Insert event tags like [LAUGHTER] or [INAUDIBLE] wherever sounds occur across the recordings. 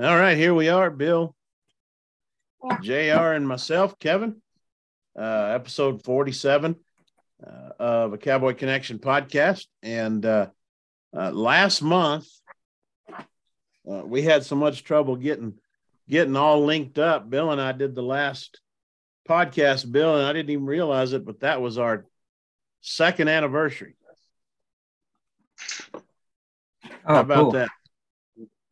All right, here we are, Bill, JR, and myself, Kevin. Uh, episode 47 uh, of a Cowboy Connection podcast. And uh, uh, last month, uh, we had so much trouble getting getting all linked up. Bill and I did the last podcast, Bill, and I didn't even realize it, but that was our second anniversary. Oh, How about cool. that?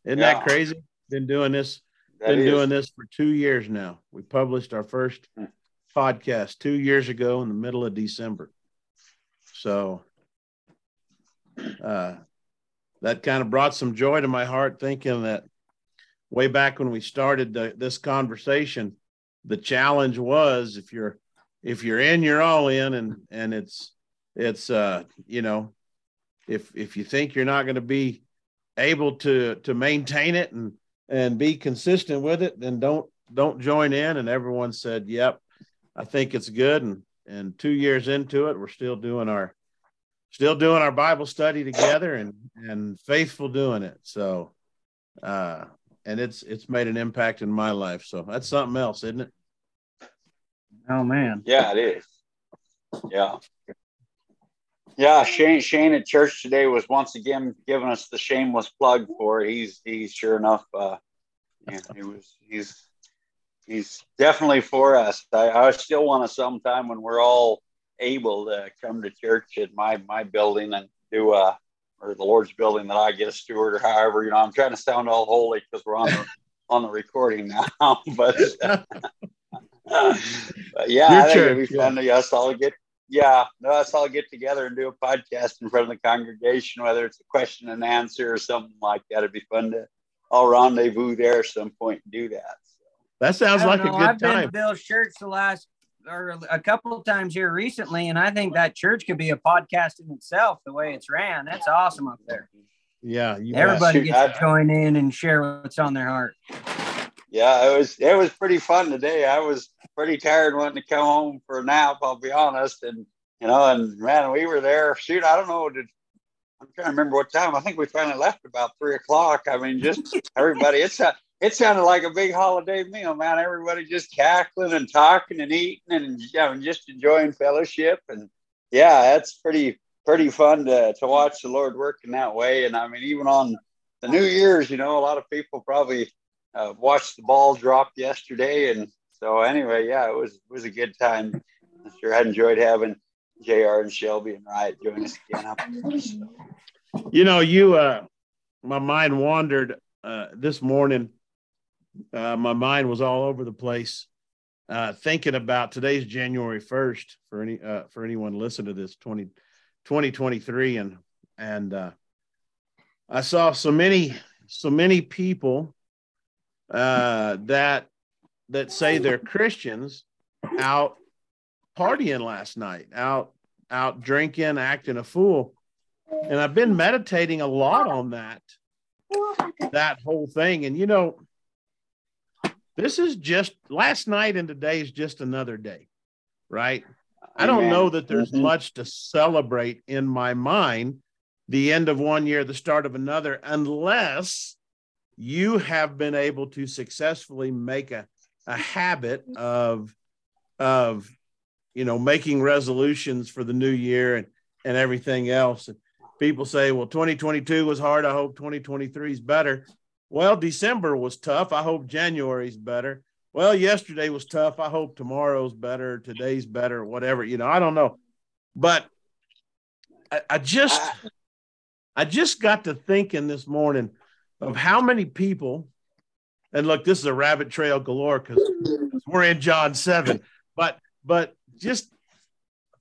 Isn't Yeah. that crazy? Been doing this, That been is- doing this for two years now. We published our first Hmm. podcast two years ago in the middle of December. So uh, that kind of brought some joy to my heart, thinking that way back when we started the, this conversation, the challenge was if you're if you're in, you're all in, and and it's it's uh you know if if you think you're not going to be able to to maintain it and and be consistent with it, then don't don't join in. And everyone said, "Yep, I think it's good." And and two years into it, we're still doing our still doing our Bible study together and and faithful doing it. So, uh, and it's it's made an impact in my life. So that's something else, isn't it? Oh man. Yeah, it is. Yeah. Yeah, Shane Shane at church today was once again giving us the shameless plug for it. He's he's sure enough uh yeah, he was he's he's definitely for us. I, I still want to sometime when we're all able to come to church at my my building and do uh or the Lord's building that I get a steward or however, you know, I'm trying to sound all holy because we're on the [LAUGHS] on the recording now. [LAUGHS] but [LAUGHS] but yeah, Your I think it'd be fun to us all get yeah, no, us all get together and do a podcast in front of the congregation, whether it's a question and answer or something like that. It'd be fun to all rendezvous there at some point and do that. So, That sounds like don't a know. good I've been to time. Bill's church the last or a couple of times here recently, and I think that church could be a podcast in itself. The way it's ran, that's awesome up there. Yeah, you bet. Everybody gets to join in and share what's on their heart. Yeah, it was it was pretty fun today. I was pretty tired wanting to come home for a nap, I'll be honest. And you know, and man, we were there. Shoot, I don't know. Did I'm trying to remember what time. I think we finally left about three o'clock. I mean, just everybody. It's a it sounded like a big holiday meal, man. Everybody just cackling and talking and eating and you know, just enjoying fellowship. And yeah, that's pretty pretty fun to to watch the Lord work in that way. And I mean, even on the New Year's, you know, a lot of people probably uh, watched the ball drop yesterday. And so anyway, yeah, it was was a good time. I sure had enjoyed having Jr. and Shelby and Riot join us again up. So, You know, you uh my mind wandered uh this morning. Uh my mind was all over the place uh thinking about today's January 1st for any uh for anyone listening to this 20 2023 and and uh I saw so many so many people uh that that say they're Christians out partying last night, out out drinking, acting a fool and I've been meditating a lot on that that whole thing. And you know, this is just last night and today is just another day, right? I don't amen. know that there's Mhm. much to celebrate in my mind the end of one year, the start of another, unless you have been able to successfully make a, a habit of of you know making resolutions for the new year and and everything else. And people say, well, 2022 was hard. I hope 2023 is better. Well, December was tough. I hope January's better. Well, yesterday was tough. I hope tomorrow's better, today's better, whatever. You know, I don't know. But I, I just I just got to thinking this morning of how many people, and look, this is a rabbit trail galore because we're in John 7. But but just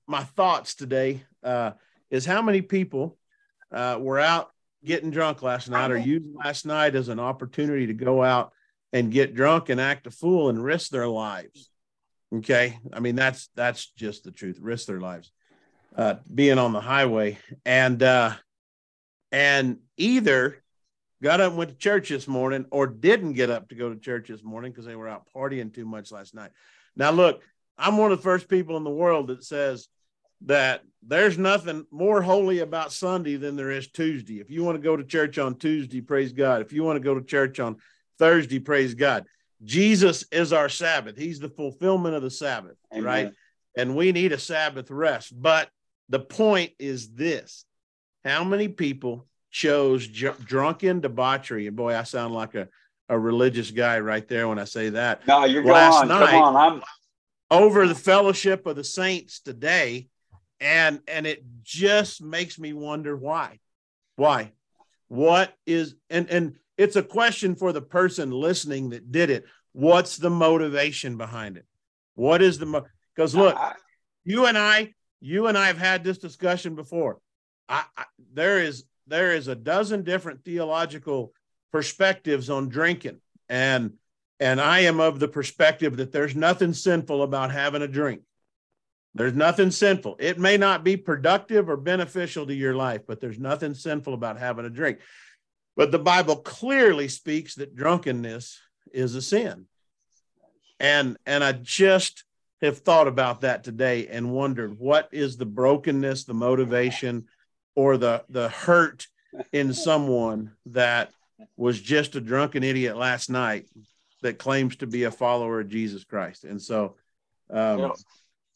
my thoughts today uh, is how many people uh, were out getting drunk last night or used last night as an opportunity to go out and get drunk and act a fool and risk their lives. Okay. I mean, that's that's just the truth. Risk their lives. Uh, being on the highway. And uh and either got up and went to church this morning or didn't get up to go to church this morning because they were out partying too much last night. Now, look, I'm one of the first people in the world that says that there's nothing more holy about Sunday than there is Tuesday. If you want to go to church on Tuesday, praise God. If you want to go to church on Thursday, praise God. Jesus is our Sabbath. He's the fulfillment of the Sabbath, Amen. right? And we need a Sabbath rest. But the point is this how many people chose drunken debauchery? And boy, I sound like a, a religious guy right there when I say that. No, you're Last on. Night, Come on. I'm over the fellowship of the saints today. And and it just makes me wonder why. Why? What is and and it's a question for the person listening that did it. What's the motivation behind it? What is the because mo- look, you and I, you and I have had this discussion before. I, I, there is there is a dozen different theological perspectives on drinking, and and I am of the perspective that there's nothing sinful about having a drink. There's nothing sinful. It may not be productive or beneficial to your life, but there's nothing sinful about having a drink. But the Bible clearly speaks that drunkenness is a sin. And and I just have thought about that today and wondered what is the brokenness, the motivation, or the the hurt in someone that was just a drunken idiot last night that claims to be a follower of Jesus Christ. And so um,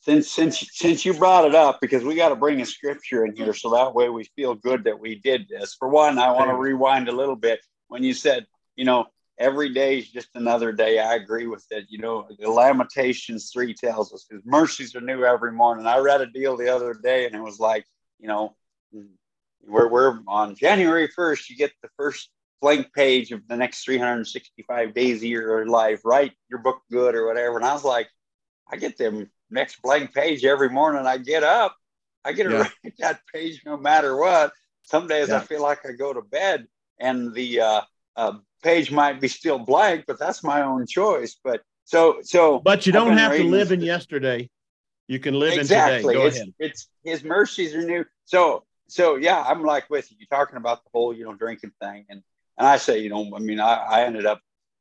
since since since you brought it up because we got to bring a scripture in here so that way we feel good that we did this. For one i want to rewind a little bit when you said you know every day is just another day. I agree with it you know the lamentations 3 tells us his mercies are new every morning. I read a deal the other day and it was like you know we're, we're on january 1st you get the first blank page of the next 365 days of your life write your book good or whatever and i was like i get them next blank page every morning I get up. I get to yeah. write that page no matter what. Some days yeah. I feel like I go to bed and the uh, uh, page might be still blank, but that's my own choice. But so so. But you don't have to live in yesterday. You can live exactly. in today. Go it's, ahead. It's His mercies are new. So so yeah, I'm like with you. You're talking about the whole you know drinking thing, and and I say you know I mean I, I ended up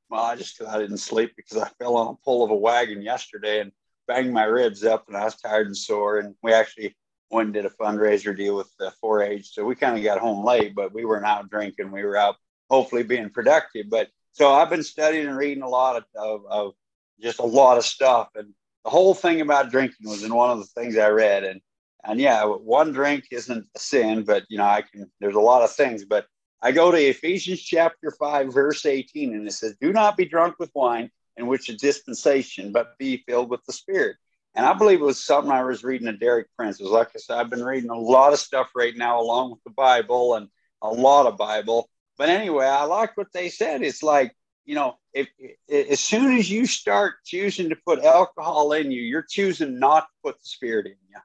well I just I didn't sleep because I fell on a pull of a wagon yesterday and banged my ribs up and I was tired and sore. And we actually went and did a fundraiser deal with the 4-H. So we kind of got home late, but we weren't out drinking. We were out hopefully being productive. But so I've been studying and reading a lot of, of, of just a lot of stuff. And the whole thing about drinking was in one of the things I read. And and yeah, one drink isn't a sin, but you know, I can there's a lot of things. But I go to Ephesians chapter 5, verse 18, and it says, Do not be drunk with wine, in which a dispensation, but be filled with the Spirit. And I believe it was something I was reading at Derek Prince. It was like I said, I've been reading a lot of stuff right now, along with the Bible and a lot of Bible. But anyway, I like what they said. It's like, you know, if, if as soon as you start choosing to put alcohol in you, you're choosing not to put the Spirit in you.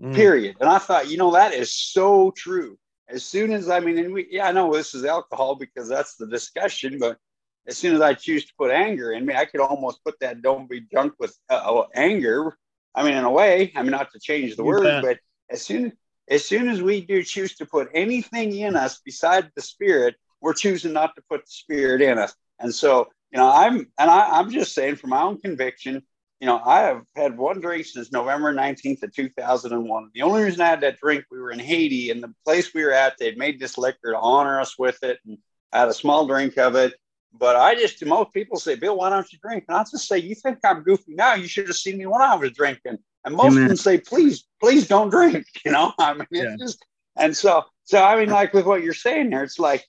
Mm. Period. And I thought, you know, that is so true. As soon as I mean, and we, yeah, I know this is alcohol because that's the discussion, but as soon as I choose to put anger in me, I could almost put that don't be drunk with uh, anger. I mean, in a way, I mean, not to change the you word, bet. but as soon as soon as we do choose to put anything in us beside the spirit, we're choosing not to put the spirit in us. And so, you know, I'm and I, I'm just saying from my own conviction, you know, I have had one drink since November 19th of 2001. The only reason I had that drink, we were in Haiti, and the place we were at, they'd made this liquor to honor us with it, and I had a small drink of it. But I just, most people say, Bill, why don't you drink? And I just say, you think I'm goofy now? You should have seen me when I was drinking. And most Amen. of them say, please, please don't drink. [LAUGHS] You know, I mean, it's yeah. just, and so, so I mean, like with what you're saying there, it's like,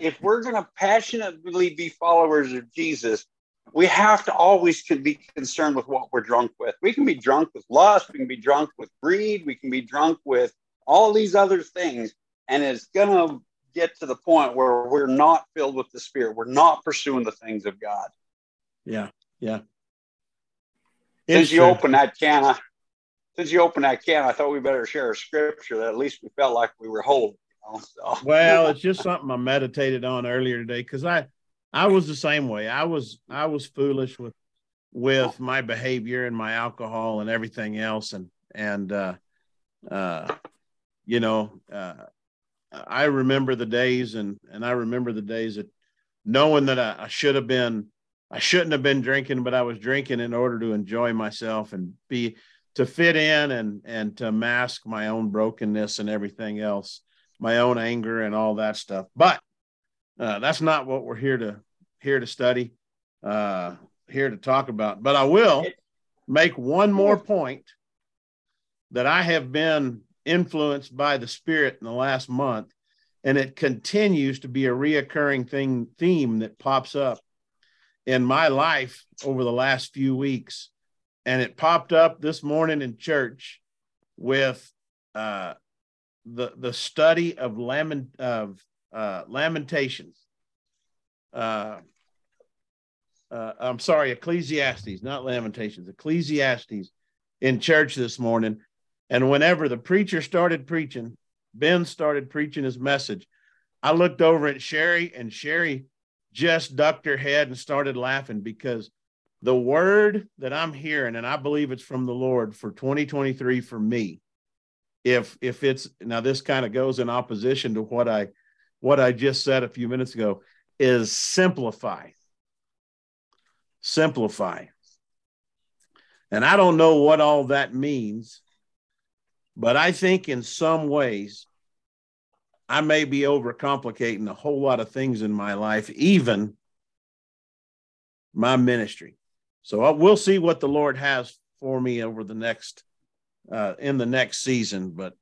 if we're going to passionately be followers of Jesus, we have to always be concerned with what we're drunk with. We can be drunk with lust, we can be drunk with greed, we can be drunk with all these other things, and it's going to get to the point where we're not filled with the Spirit. We're not pursuing the things of God. Yeah, yeah. Since you open that can, since you opened that can, I thought we better share a scripture that at least we felt like we were holy. You know? so. Well, [LAUGHS] it's just something I meditated on earlier today because I, I was the same way. I was, I was foolish with, with my behavior and my alcohol and everything else, and and uh, uh, you know, uh, I remember the days and and I remember the days that knowing that I, I should have been I shouldn't have been drinking, but I was drinking in order to enjoy myself and be to fit in and and to mask my own brokenness and everything else, my own anger and all that stuff. But uh, that's not what we're here to here to study, uh, here to talk about. But I will make one more point that I have been influenced by the Spirit in the last month, and it continues to be a reoccurring thing theme that pops up in my life over the last few weeks. And it popped up this morning in church with uh, the the study of lament of uh, lamentations. Uh, uh, I'm sorry, Ecclesiastes, not Lamentations, Ecclesiastes in church this morning. And whenever the preacher started preaching, Ben started preaching his message. I looked over at Sherry, and Sherry just ducked her head and started laughing because the word that I'm hearing, and I believe it's from the Lord for 2023 for me. If if it's now this kind of goes in opposition to what I what I just said a few minutes ago, is simplify. Simplify. And I don't know what all that means, but I think in some ways I may be overcomplicating a whole lot of things in my life, even my ministry. So I, we'll see what the Lord has for me over the next uh, in the next season. But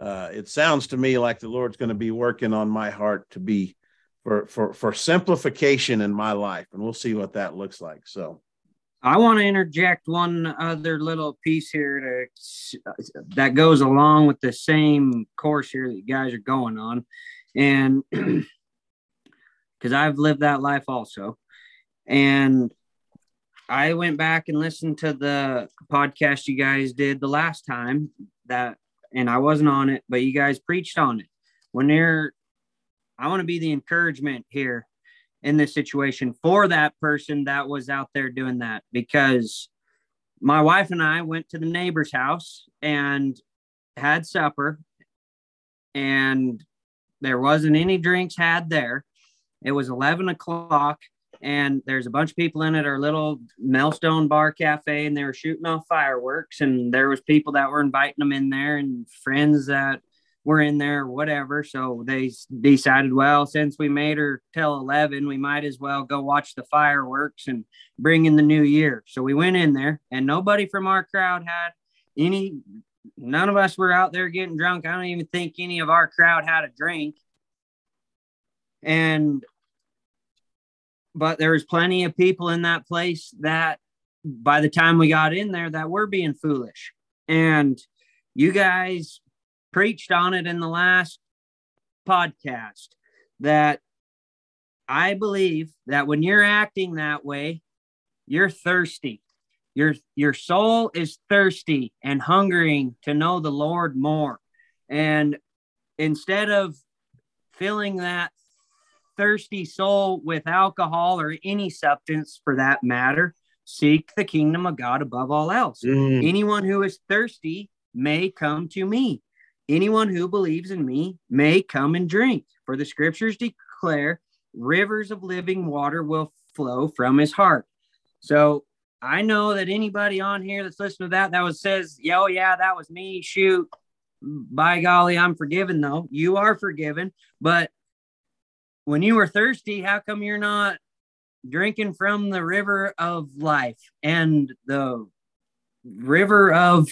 uh, it sounds to me like the Lord's going to be working on my heart to be for for for simplification in my life, and we'll see what that looks like. So. I want to interject one other little piece here to, that goes along with the same course here that you guys are going on. And [CLEARS THROAT] because I've lived that life also. And I went back and listened to the podcast you guys did the last time that, and I wasn't on it, but you guys preached on it. When they're, I want to be the encouragement here in this situation for that person that was out there doing that because my wife and I went to the neighbor's house and had supper and there wasn't any drinks had there. It was 11 o'clock and there's a bunch of people in it our little Melstone Bar Cafe and they were shooting off fireworks and there was people that were inviting them in there and friends that were in there, whatever. So they decided, well, since we made her till 11, we might as well go watch the fireworks and bring in the new year. So we went in there, and nobody from our crowd had any, none of us were out there getting drunk. I don't even think any of our crowd had a drink. And, but there was plenty of people in that place that by the time we got in there that were being foolish. And you guys preached on it in the last podcast that I believe that when you're acting that way, you're thirsty. Your your soul is thirsty and hungering to know the Lord more. And instead of filling that thirsty soul with alcohol or any substance for that matter, seek the kingdom of God above all else. Mm. Anyone who is thirsty may come to me. Anyone who believes in me may come and drink, for the scriptures declare rivers of living water will flow from his heart. So I know that anybody on here that's listening to that, that was says, yeah, oh, yeah, that was me. Shoot, by golly, I'm forgiven though. You are forgiven. But when you were thirsty, how come you're not drinking from the river of life and the river of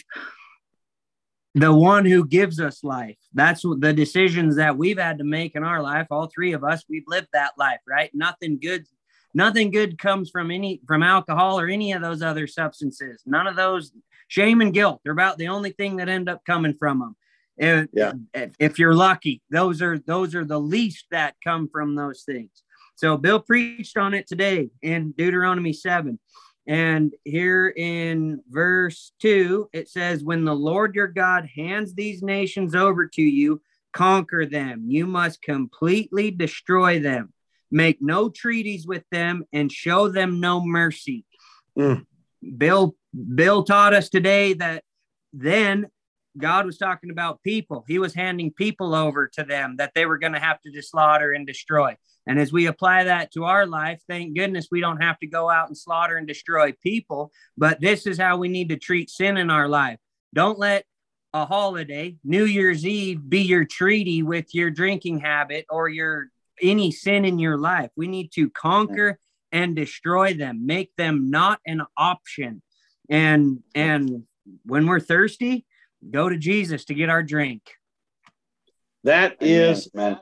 the one who gives us life. That's the decisions that we've had to make in our life. All three of us, we've lived that life, right? Nothing good, nothing good comes from any from alcohol or any of those other substances. None of those shame and guilt. They're about the only thing that end up coming from them. If, yeah. if, if you're lucky, those are those are the least that come from those things. So Bill preached on it today in Deuteronomy 7. And here in verse 2, it says, When the Lord your God hands these nations over to you, conquer them. You must completely destroy them. Make no treaties with them and show them no mercy. Mm. Bill Bill taught us today that then God was talking about people. He was handing people over to them that they were going to have to just slaughter and destroy. And as we apply that to our life, thank goodness we don't have to go out and slaughter and destroy people. But this is how we need to treat sin in our life. Don't let a holiday, New Year's Eve, be your treaty with your drinking habit or your any sin in your life. We need to conquer and destroy them, make them not an option. And and when we're thirsty, go to Jesus to get our drink. That is Amen.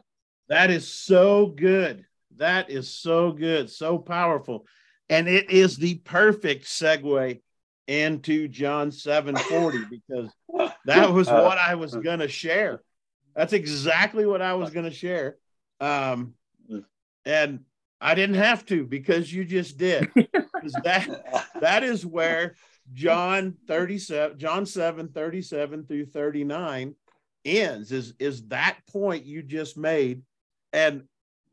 that is so good. That is so good, so powerful. And it is the perfect segue into John 740 because [LAUGHS] that was uh, what I was uh. going to share. That's exactly what I was going to share. Um, mm. and I didn't have to because you just did. [LAUGHS] that that is where John 37, John 7, 37 through 39 ends, is, is that point you just made. And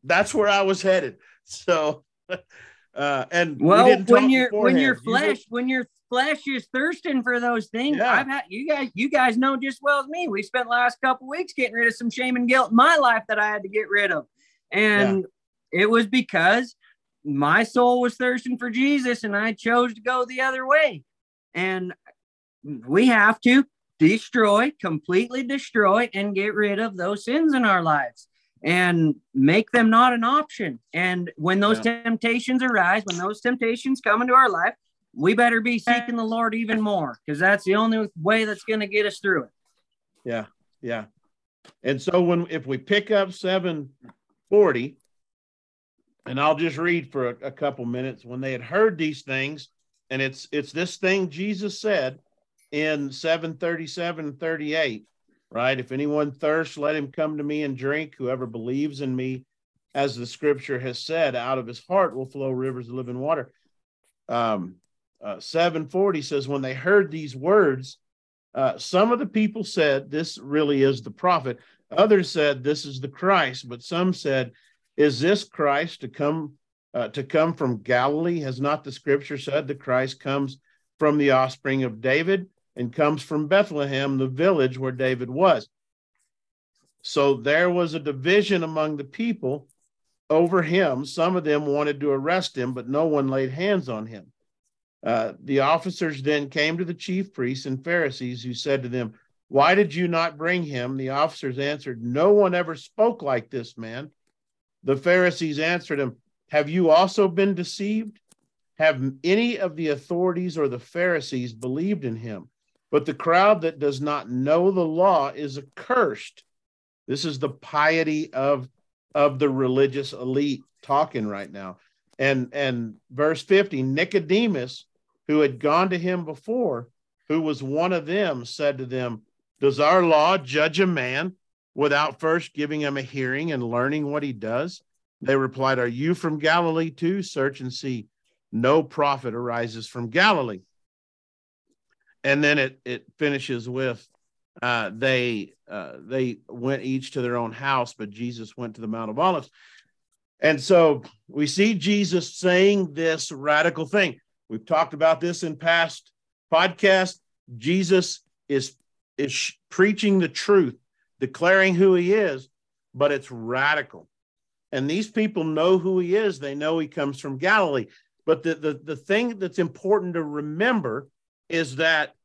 that's where I was headed. So [LAUGHS] uh and well we when you're when your flesh you when your flesh is thirsting for those things yeah. i've had you guys you guys know just well as me we spent last couple weeks getting rid of some shame and guilt in my life that i had to get rid of and yeah. it was because my soul was thirsting for jesus and i chose to go the other way and we have to destroy completely destroy and get rid of those sins in our lives and make them not an option. And when those yeah. temptations arise, when those temptations come into our life, we better be seeking the Lord even more because that's the only way that's going to get us through it. Yeah, yeah. And so when if we pick up 740, and I'll just read for a, a couple minutes, when they had heard these things, and it's it's this thing Jesus said in 737 38 right? If anyone thirsts, let him come to me and drink. Whoever believes in me, as the scripture has said, out of his heart will flow rivers of living water. Um, uh, 740 says, when they heard these words, uh, some of the people said, This really is the prophet. Others said, This is the Christ. But some said, Is this Christ to come? Uh, to come from Galilee? Has not the scripture said that Christ comes from the offspring of David? and comes from Bethlehem, the village where David was. So there was a division among the people over him. Some of them wanted to arrest him, but no one laid hands on him. Uh, the officers then came to the chief priests and Pharisees, who said to them, Why did you not bring him? The officers answered, No one ever spoke like this man. The Pharisees answered him, Have you also been deceived? Have any of the authorities or the Pharisees believed in him? But the crowd that does not know the law is accursed. This is the piety of, of the religious elite talking right now. And, and verse 50 Nicodemus, who had gone to him before, who was one of them, said to them, Does our law judge a man without first giving him a hearing and learning what he does? They replied, Are you from Galilee too? Search and see. No prophet arises from Galilee and then it it finishes with uh, they uh, they went each to their own house, but Jesus went to the Mount of Olives. And so we see Jesus saying this radical thing. We've talked about this in past podcasts. Jesus is is preaching the truth, declaring who he is, but it's radical. And these people know who he is. They know he comes from Galilee. But the, the, the thing that's important to remember is that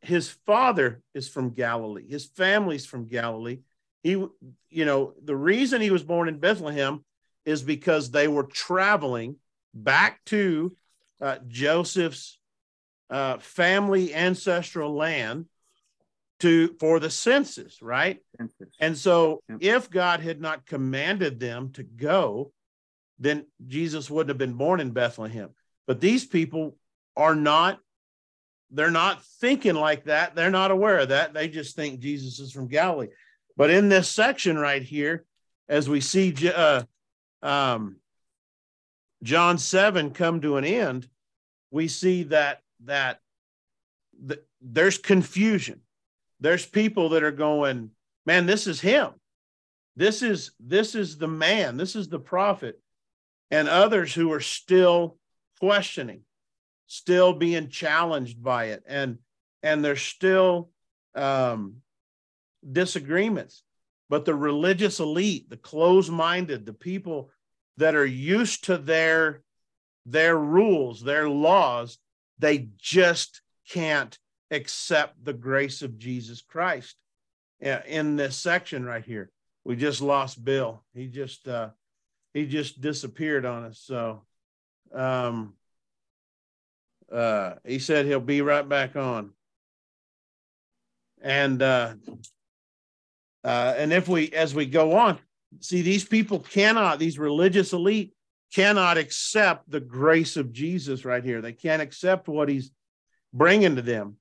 his father is from Galilee. His family's from Galilee. He, you know, the reason he was born in Bethlehem is because they were traveling back to uh, Joseph's uh, family ancestral land to for the census, right? Census. And so, if God had not commanded them to go, then Jesus wouldn't have been born in Bethlehem. But these people are not they're not thinking like that. They're not aware of that. They just think Jesus is from Galilee. But in this section right here, as we see uh, um, John 7 come to an end, we see that that the, there's confusion. There's people that are going, man, this is him. This is this is the man. This is the prophet. And others who are still questioning still being challenged by it and and there's still um, disagreements but the religious elite the closed-minded the people that are used to their their rules their laws they just can't accept the grace of jesus christ in this section right here we just lost bill he just uh he just disappeared on us. So um uh he said he'll be right back on. And uh uh and if we as we go on, see these people cannot, these religious elite cannot accept the grace of Jesus right here. They can't accept what he's bringing to them.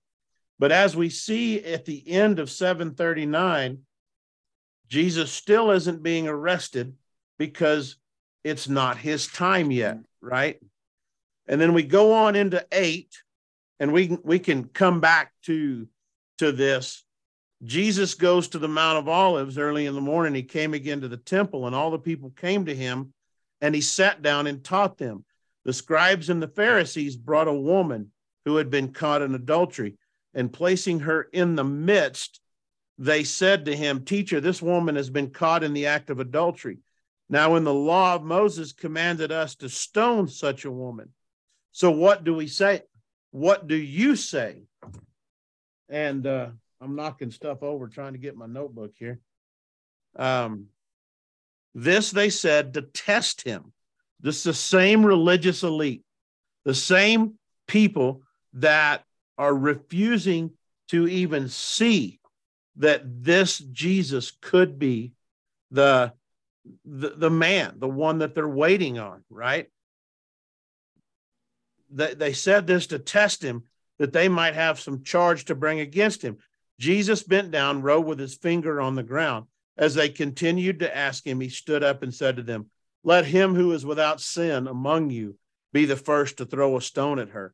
But as we see at the end of 739, Jesus still isn't being arrested because it's not his time yet, right? And then we go on into 8 and we we can come back to to this. Jesus goes to the Mount of Olives early in the morning. He came again to the temple and all the people came to him and he sat down and taught them. The scribes and the Pharisees brought a woman who had been caught in adultery, and placing her in the midst, they said to him, Teacher, this woman has been caught in the act of adultery. Now, in the law of Moses commanded us to stone such a woman, so what do we say? What do you say? And uh, I'm knocking stuff over trying to get my notebook here. Um, this they said to test him. This is the same religious elite, the same people that are refusing to even see that this Jesus could be the, the, the man, the one that they're waiting on, right? They, they said this to test him that they might have some charge to bring against him. Jesus bent down, wrote with his finger on the ground. As they continued to ask him, he stood up and said to them, Let him who is without sin among you be the first to throw a stone at her.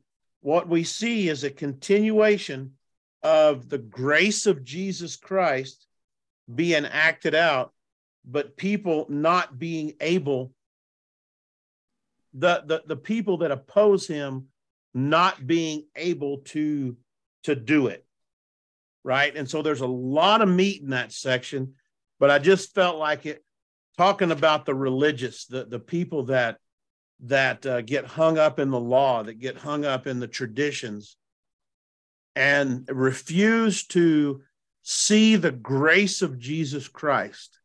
what we see is a continuation of the grace of Jesus Christ being acted out, but people not being able, the, the, the people that oppose him not being able to, to do it right? And so there's a lot of meat in that section, but I just felt like it talking about the religious, the the people that that uh, get hung up in the law, that get hung up in the traditions, and refuse to see the grace of Jesus Christ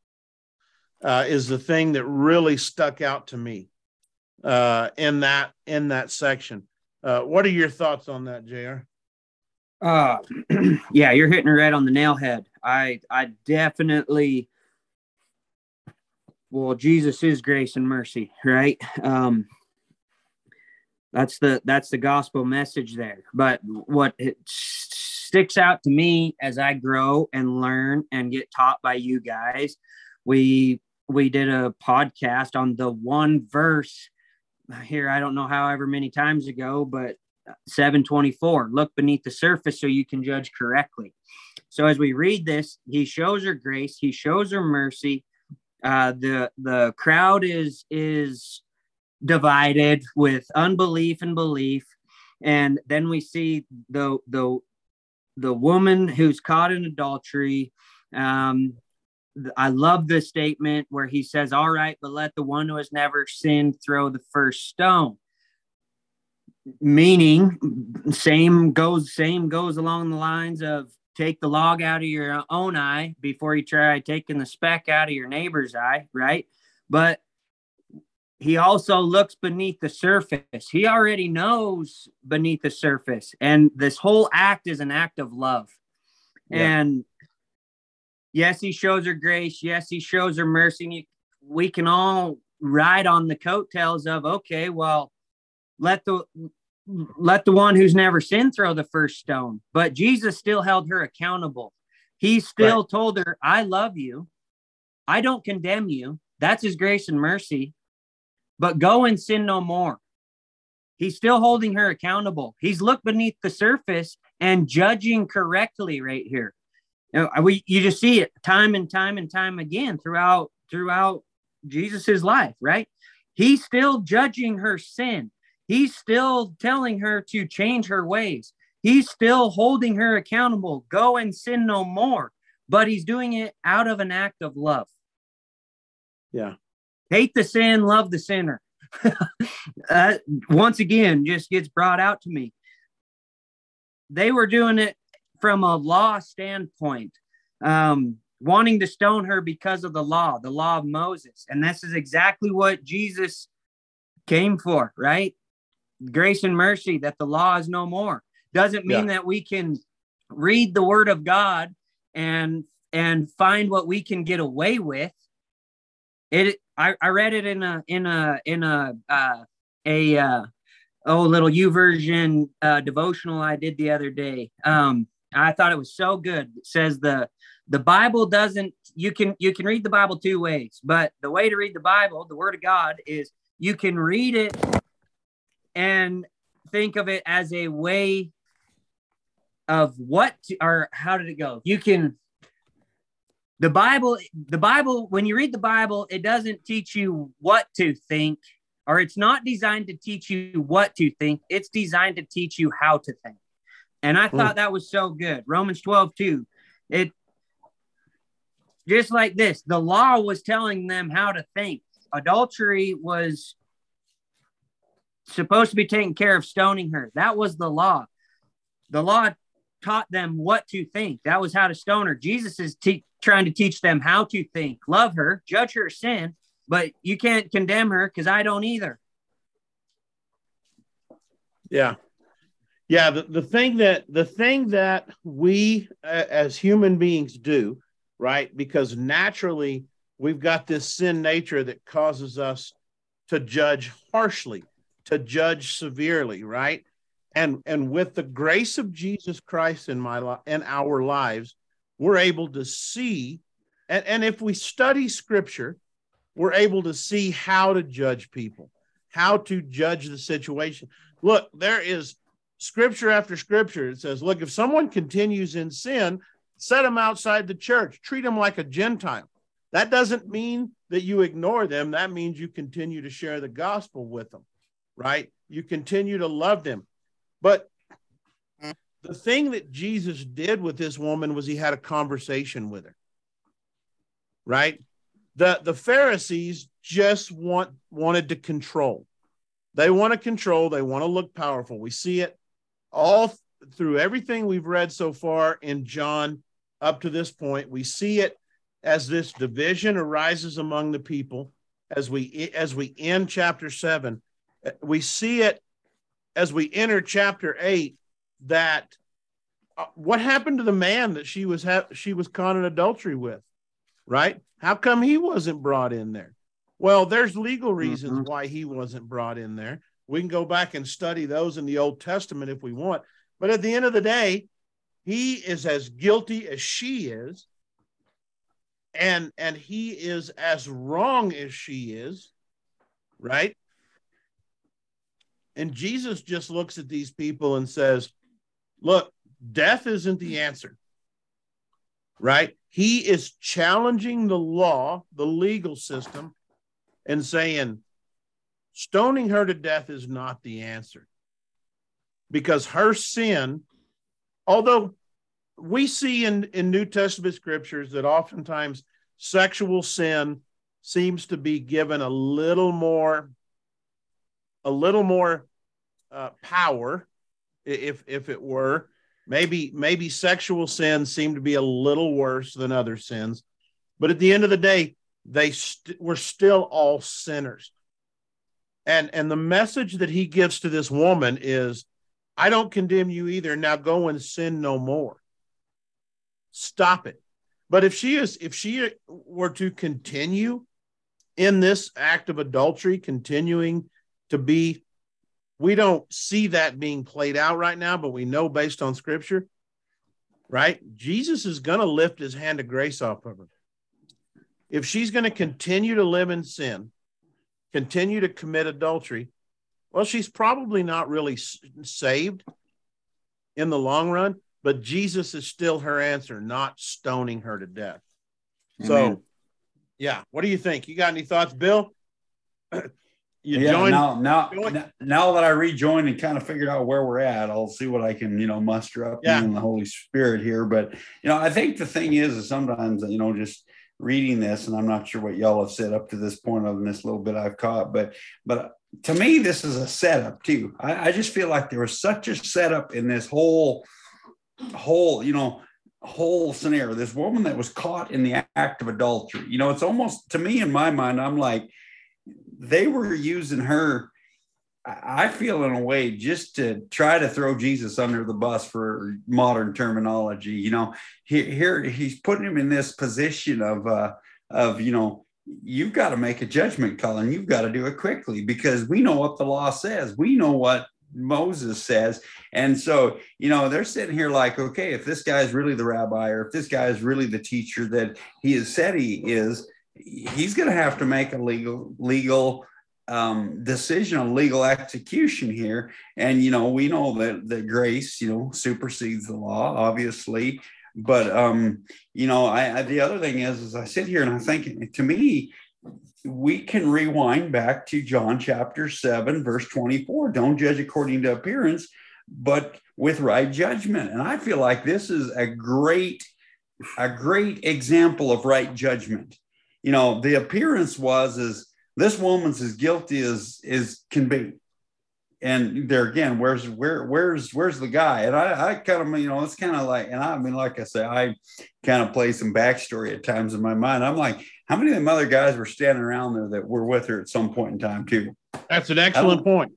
uh, is the thing that really stuck out to me uh, in that in that section. Uh, what are your thoughts on that, Jr.? Uh, [CLEARS THROAT] yeah, you're hitting it right on the nail head. I, I definitely, well, Jesus is grace and mercy, right? Um, that's the that's the gospel message there. But what it sticks out to me as I grow and learn and get taught by you guys, we we did a podcast on the one verse here. I don't know however many times ago, but 724 look beneath the surface so you can judge correctly so as we read this he shows her grace he shows her mercy uh, the the crowd is is divided with unbelief and belief. And then we see the the the woman who's caught in adultery. Um, I love the statement where he says, All right, but let the one who has never sinned throw the first stone. Meaning same goes same goes along the lines of take the log out of your own eye before you try taking the speck out of your neighbor's eye right? But he also looks beneath the surface. He already knows beneath the surface. And this whole act is an act of love. Yeah. and yes he shows her grace. Yes he shows her mercy. We can all ride on the coattails of okay well let the let the one who's never sinned throw the first stone. But Jesus still held her accountable. He still right. told her, I love you. I don't condemn you. That's his grace and mercy. But go and sin no more. He's still holding her accountable. He's looked beneath the surface and judging correctly right here. You, know, we, you just see it time and time and time again throughout throughout Jesus's life, right? He's still judging her sin. He's still telling her to change her ways. He's still holding her accountable. Go and sin no more. But he's doing it out of an act of love. Yeah. Hate the sin, love the sinner. [LAUGHS] uh, once again, just gets brought out to me. They were doing it from a law standpoint, um, wanting to stone her because of the law, the law of Moses. And this is exactly what Jesus came for, right? Grace and mercy, that the law is no more. Doesn't mean yeah. that we can read the word of God and and find what we can get away with. It I, I read it in a in a in a uh, a uh, oh little YouVersion uh, devotional I did the other day. Um, I thought it was so good. It says the the Bible doesn't you can you can read the Bible two ways, but the way to read the Bible, the Word of God, is you can read it and think of it as a way of what to, or how did it go? You can the bible the bible when you read the bible it doesn't teach you what to think or it's not designed to teach you what to think. It's designed to teach you how to think. And i thought mm. that was so good. Romans 12 2 it just like this the law was telling them how to think. Adultery was supposed to be taking care of stoning her that was the law the law taught them what to think that was how to stone her jesus is te- trying to teach them how to think. Love her, judge her sin, but you can't condemn her because I don't either. Yeah. Yeah, the, the thing that the thing that we uh, as human beings do, right? Because naturally we've got this sin nature that causes us to judge harshly, to judge severely, right? And and with the grace of Jesus Christ in my life in our lives, we're able to see, and, and if we study scripture, we're able to see how to judge people, how to judge the situation. Look, there is scripture after scripture. It says, look, if someone continues in sin, set them outside the church, treat them like a Gentile. That doesn't mean that you ignore them. That means you continue to share the gospel with them, right? You continue to love them. But the thing that Jesus did with this woman was he had a conversation with her. Right? The the Pharisees just want wanted to control. They want to control, they want to look powerful. We see it all through everything we've read so far in John up to this point. We see it as this division arises among the people as we as we end chapter 7. We see it as we enter chapter 8 that uh, what happened to the man that she was ha- she was caught in adultery with, right? How come he wasn't brought in there? Well, there's legal reasons mm-hmm. why he wasn't brought in there. We can go back and study those in the Old Testament if we want. But at the end of the day, he is as guilty as she is. And and he is as wrong as she is, right? And Jesus just looks at these people and says, Look, death isn't the answer, right? He is challenging the law, the legal system, and saying, stoning her to death is not the answer. Because her sin, although we see in, in New Testament scriptures that oftentimes sexual sin seems to be given a little more a little more uh, power if if it were. Maybe maybe sexual sins seem to be a little worse than other sins but at the end of the day they st- we're still all sinners. And and the message that he gives to this woman is i don't condemn you either. Now go and sin no more. Stop it. But if she is if she were to continue in this act of adultery continuing to be we don't see that being played out right now, but we know based on scripture, right? Jesus is going to lift his hand of grace off of her. If she's going to continue to live in sin, continue to commit adultery, well, she's probably not really saved in the long run, but Jesus is still her answer, not stoning her to death. Amen. So, yeah, what do you think? You got any thoughts, Bill? [CLEARS THROAT] you yeah, join now, now, join- now that I rejoined and kind of figured out where we're at, I'll see what I can, you know, muster up Yeah. in the Holy Spirit here. But you know, I think the thing is, is sometimes, you know, just reading this, and I'm not sure what y'all have said up to this point of this little bit I've caught, but but to me, this is a setup too. I, I just feel like there was such a setup in this whole whole, you know, whole scenario. This woman that was caught in the act of adultery. You know, it's almost to me in my mind, I'm like, they were using her. I feel in a way just to try to throw Jesus under the bus for modern terminology. You know, here, here he's putting him in this position of uh, of you know you've got to make a judgment call and you've got to do it quickly because we know what the law says. We know what Moses says. And so, you know, they're sitting here like, okay, if this guy's really the rabbi or if this guy is really the teacher that he has said he is, he's going to have to make a legal, legal um, decision, a legal execution here. And, you know, we know that, that grace, you know, supersedes the law, obviously. But, um, you know, I, I the other thing is, is I sit here and I think to me, we can rewind back to John chapter 7, verse 24. Don't judge according to appearance, but with right judgment. And I feel like this is a great, a great example of right judgment. You know, the appearance was is this woman's as guilty as is can be. And there again, where's where where's where's the guy? And I, I kind of you know it's kind of like, and I mean, like I say, I kind of play some backstory at times in my mind. I'm like, how many of them other guys were standing around there that were with her at some point in time too? That's an excellent point.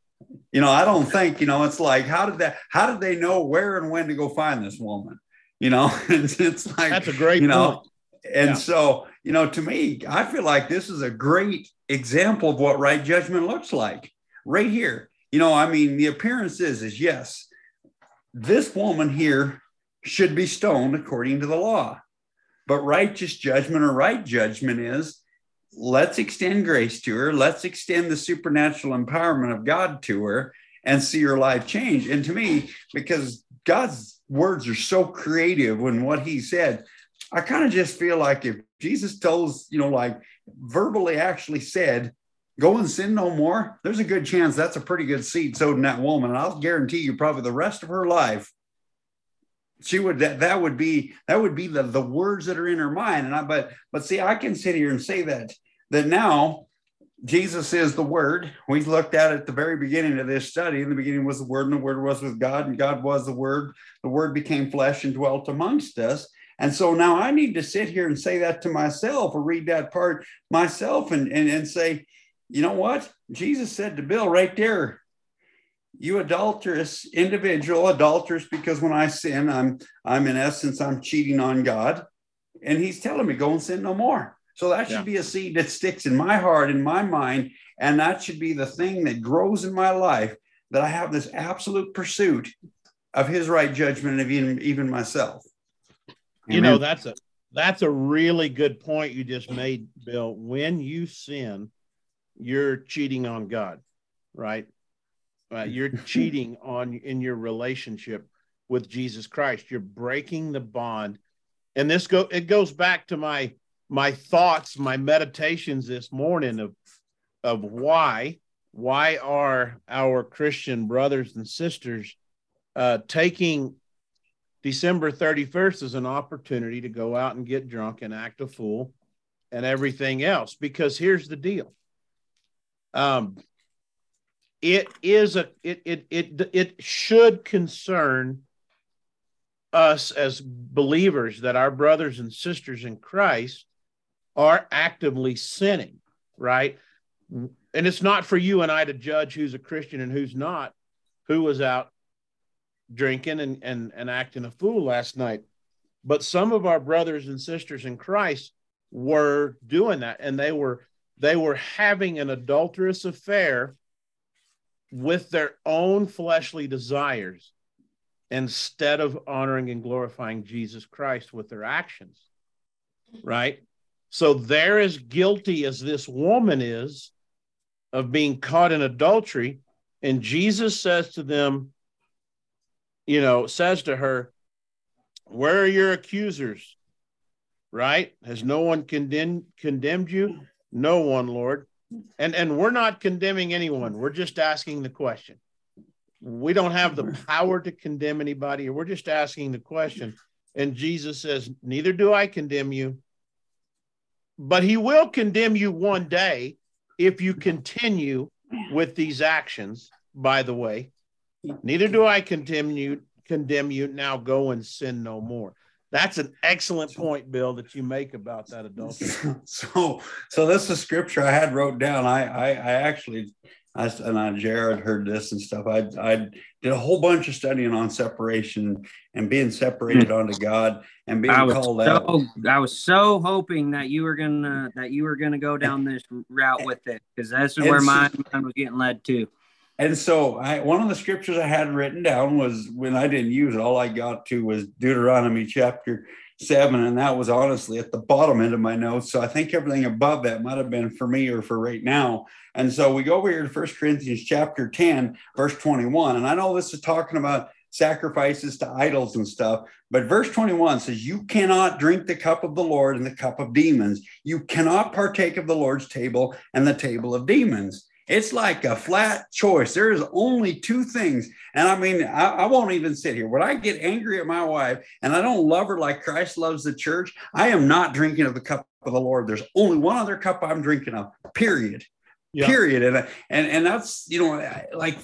You know, I don't think, you know, it's like, how did that, how did they know where and when to go find this woman? You know, [LAUGHS] it's, it's like, That's a great you know, point. and Yeah. so, you know, to me, I feel like this is a great example of what right judgment looks like right here. You know, I mean, the appearance is, is yes, this woman here should be stoned according to the law. But righteous judgment or right judgment is let's extend grace to her, let's extend the supernatural empowerment of God to her and see her life change. And to me, because God's words are so creative when what he said, I kind of just feel like if Jesus tells, you know, like verbally actually said, go and sin no more, there's a good chance that's a pretty good seed sowed in that woman. And I'll guarantee you, probably the rest of her life, she would that that would be that would be the the words that are in her mind. And I but but see, I can sit here and say that that now Jesus is the Word. We looked at at the very beginning of this study. In the beginning was the Word, and the Word was with God, and God was the Word. The Word became flesh and dwelt amongst us. And so now I need to sit here and say that to myself or read that part myself and, and, and say, you know what? Jesus said to Bill right there, you adulterous individual, adulterous because when I sin, I'm I'm in essence, I'm cheating on God. And he's telling me, go and sin no more. So that should Yeah. be a seed that sticks in my heart, in my mind, and that should be the thing that grows in my life that I have this absolute pursuit of his right judgment of even, even myself. You know, that's a that's a really good point you just made, Bill. When you sin, you're cheating on God, right? Uh, you're [LAUGHS] cheating on in your relationship with Jesus Christ. You're breaking the bond, and this go it goes back to my my thoughts, my meditations this morning of of why why are our Christian brothers and sisters uh, taking December 31st is an opportunity to go out and get drunk and act a fool and everything else. Because here's the deal. Um, it is a it it it it should concern us as believers that our brothers and sisters in Christ are actively sinning, right? And it's not for you and I to judge who's a Christian and who's not, who was out drinking and, and, and acting a fool last night. But some of our brothers and sisters in Christ were doing that and they were they were having an adulterous affair with their own fleshly desires instead of honoring and glorifying Jesus Christ with their actions. Right? So they're as guilty as this woman is of being caught in adultery. And Jesus says to them, you know, says to her, Where are your accusers? Right? Has no one condemned condemned you? No one, Lord. And and we're not condemning anyone. We're just asking the question. We don't have the power to condemn anybody. We're just asking the question. And Jesus says, Neither do I condemn you, but he will condemn you one day if you continue with these actions, by the way. Neither do I condemn you, condemn you. Now go and sin no more. That's an excellent point, Bill, that you make about that adultery. [LAUGHS] So, so this is scripture I had wrote down. I, I, I actually I, and I, Jared heard this and stuff. I, I did a whole bunch of studying on separation and being separated hmm. onto God and being called so, out. I was so hoping that you were gonna that you were gonna go down this route with it because that's where my mind was getting led to. And so, I, one of the scriptures I had written down was when I didn't use it. All I got to was Deuteronomy chapter seven, and that was honestly at the bottom end of my notes. So I think everything above that might have been for me or for right now. And so we go over here to First Corinthians chapter 10, verse 21. And I know this is talking about sacrifices to idols and stuff, but verse 21 says, You cannot drink the cup of the Lord and the cup of demons. You cannot partake of the Lord's table and the table of demons. It's like a flat choice. There is only two things. And I mean, I, I, won't even sit here. When I get angry at my wife and I don't love her like Christ loves the church, I am not drinking of the cup of the Lord. There's only one other cup I'm drinking of, period. Yeah. Period. And, and, and that's, you know, like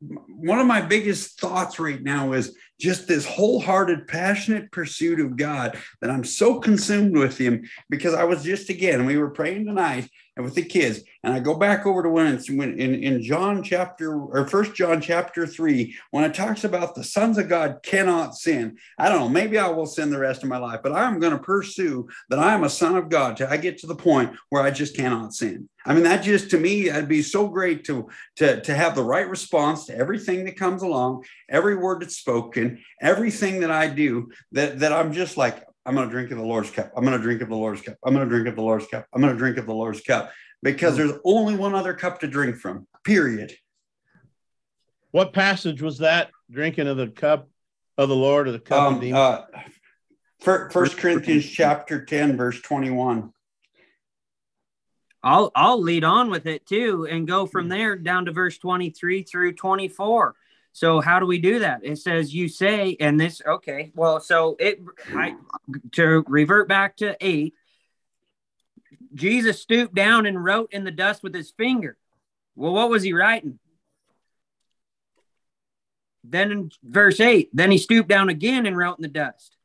one of my biggest thoughts right now is just this wholehearted, passionate pursuit of God that I'm so consumed with Him because I was just again, we were praying tonight and with the kids. And I go back over to when it's when in, in John chapter or first John chapter three, when it talks about the sons of God cannot sin. I don't know, maybe I will sin the rest of my life, but I'm going to pursue that I am a son of God till I get to the point where I just cannot sin. I mean, that just to me, it'd be so great to, to, to have the right response to everything that comes along, every word that's spoken, everything that I do, that, that I'm just like, I'm going to drink of the Lord's cup. I'm going to drink of the Lord's cup. I'm going to drink of the Lord's cup. I'm going to drink of the Lord's cup because hmm. there's only one other cup to drink from, period. What passage was that? Drinking of the cup of the Lord or the cup um, of demons? Uh, First Corinthians chapter 10, verse 21. I'll I'll lead on with it too and go from there down to verse 23 through 24. So how do we do that? It says you say, and this okay. Well, so it I, to revert back to eight. Jesus stooped down and wrote in the dust with his finger. Well, what was he writing? Then in verse 8, then he stooped down again and wrote in the dust.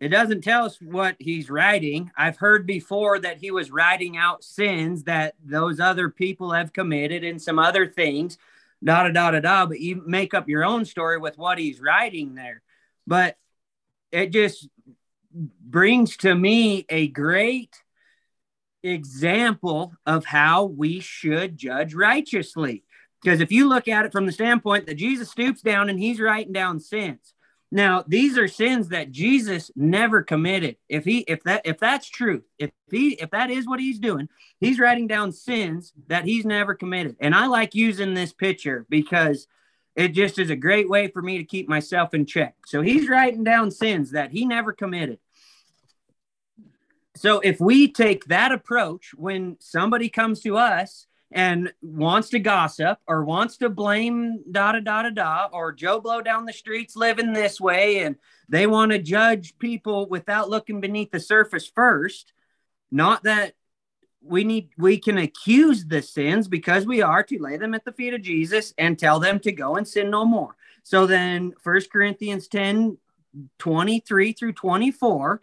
It doesn't tell us what he's writing. I've heard before that he was writing out sins that those other people have committed and some other things da da da da da, but you make up your own story with what he's writing there. But it just brings to me a great example of how we should judge righteously. Because if you look at it from the standpoint that Jesus stoops down and he's writing down sins, now, these are sins that Jesus never committed. If he if that if that's true, if he if that is what he's doing, he's writing down sins that he's never committed. And I like using this picture because it just is a great way for me to keep myself in check. So he's writing down sins that he never committed. So if we take that approach when somebody comes to us and wants to gossip or wants to blame da da da da da or Joe Blow down the streets living this way and they want to judge people without looking beneath the surface first. Not that we need we can accuse the sins because we are to lay them at the feet of Jesus and tell them to go and sin no more. So then First Corinthians 10 23 through 24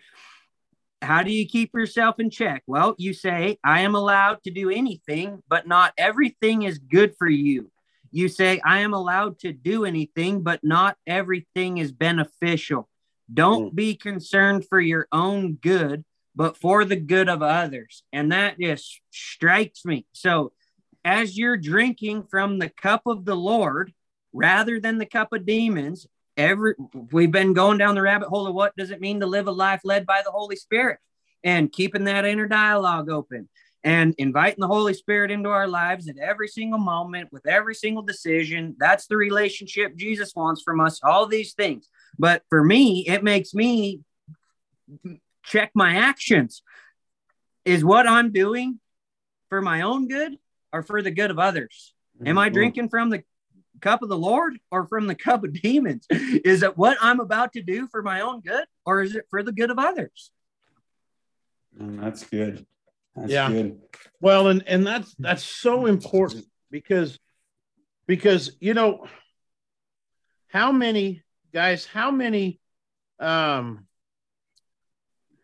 how do you keep yourself in check? Well, you say, I am allowed to do anything, but not everything is good for you. You say, I am allowed to do anything, but not everything is beneficial. Don't mm. be concerned for your own good, but for the good of others. And that just strikes me. So, as you're drinking from the cup of the Lord rather than the cup of demons, every we've been going down the rabbit hole of what does it mean to live a life led by the Holy Spirit and keeping that inner dialogue open and inviting the Holy Spirit into our lives at every single moment with every single decision. That's the relationship Jesus wants from us, all these things. But for me, it makes me check my actions. Is what I'm doing for my own good or for the good of others? Am I mm-hmm. drinking from the cup of the Lord or from the cup of [LAUGHS] demons? Is it what I'm about to do for my own good or is it for the good of others? Mm, that's good. That's Yeah. good. Well, and and that's that's so important because because you know how many guys, how many um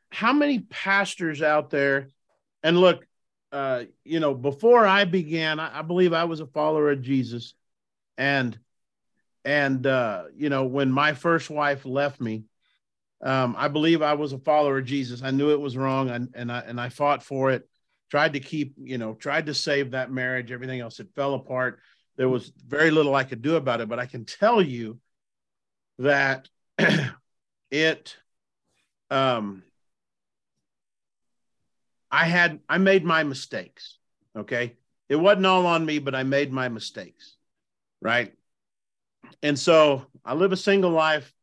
how many pastors out there and look uh you know before I began I, I believe I was a follower of Jesus and and uh you know when my first wife left me um I believe I was a follower of Jesus I knew it was wrong and and I and I fought for it tried to keep, you know, tried to save that marriage, everything else. It fell apart. There was very little I could do about it, but I can tell you that [CLEARS THROAT] it, um, I had, I made my mistakes. Okay. It wasn't all on me, but I made my mistakes. Right. And so I live a single life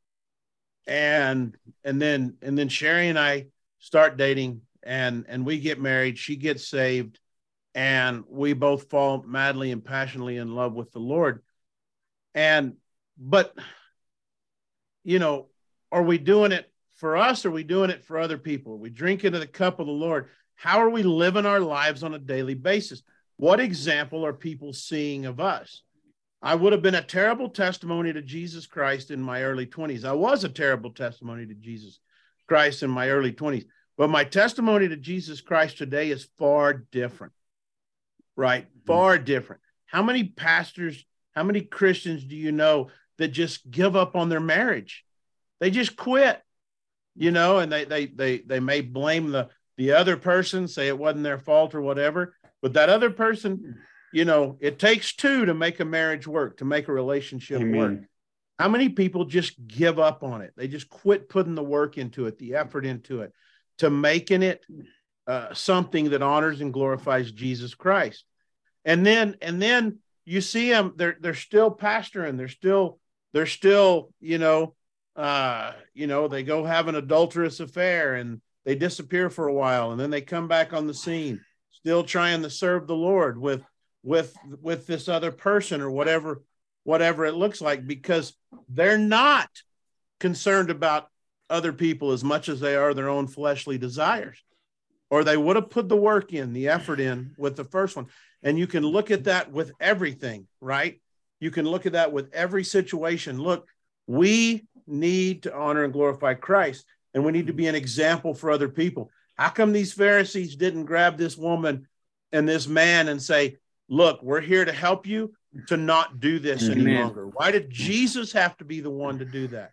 and, and then, and then Sherry and I start dating and and we get married she gets saved and we both fall madly and passionately in love with the lord. And but you know are we doing it for us? Or are we doing it for other people? Are we drink into the cup of the lord. How are we living our lives on a daily basis? What example are people seeing of us i would have been a terrible testimony to jesus christ in my early 20s i was a terrible testimony to jesus christ in my early 20s but my testimony to Jesus Christ today is far different, right? Mm-hmm. Far different. How many pastors, how many Christians do you know that just give up on their marriage? They just quit, you know, and they they they they may blame the the other person, say it wasn't their fault or whatever, but that other person, hmm. You know, it takes two to make a marriage work, to make a relationship Amen. work. How many people just give up on it? They just quit putting the work into it, the effort into it to making it uh, something that honors and glorifies Jesus Christ. And then and then you see them they're they're still pastoring, they're still they're still, you know, uh, you know, they go have an adulterous affair and they disappear for a while and then they come back on the scene, still trying to serve the Lord with with with this other person or whatever whatever it looks like because they're not concerned about other people as much as they are their own fleshly desires. Or they would have put the work in the effort in with the first one. And you can look at that with everything right? You can look at that with every situation. Look we need to honor and glorify christ and we need to be an example for other people. How come these pharisees didn't grab this woman and this man and say look we're here to help you to not do this any longer why did jesus have to be the one to do that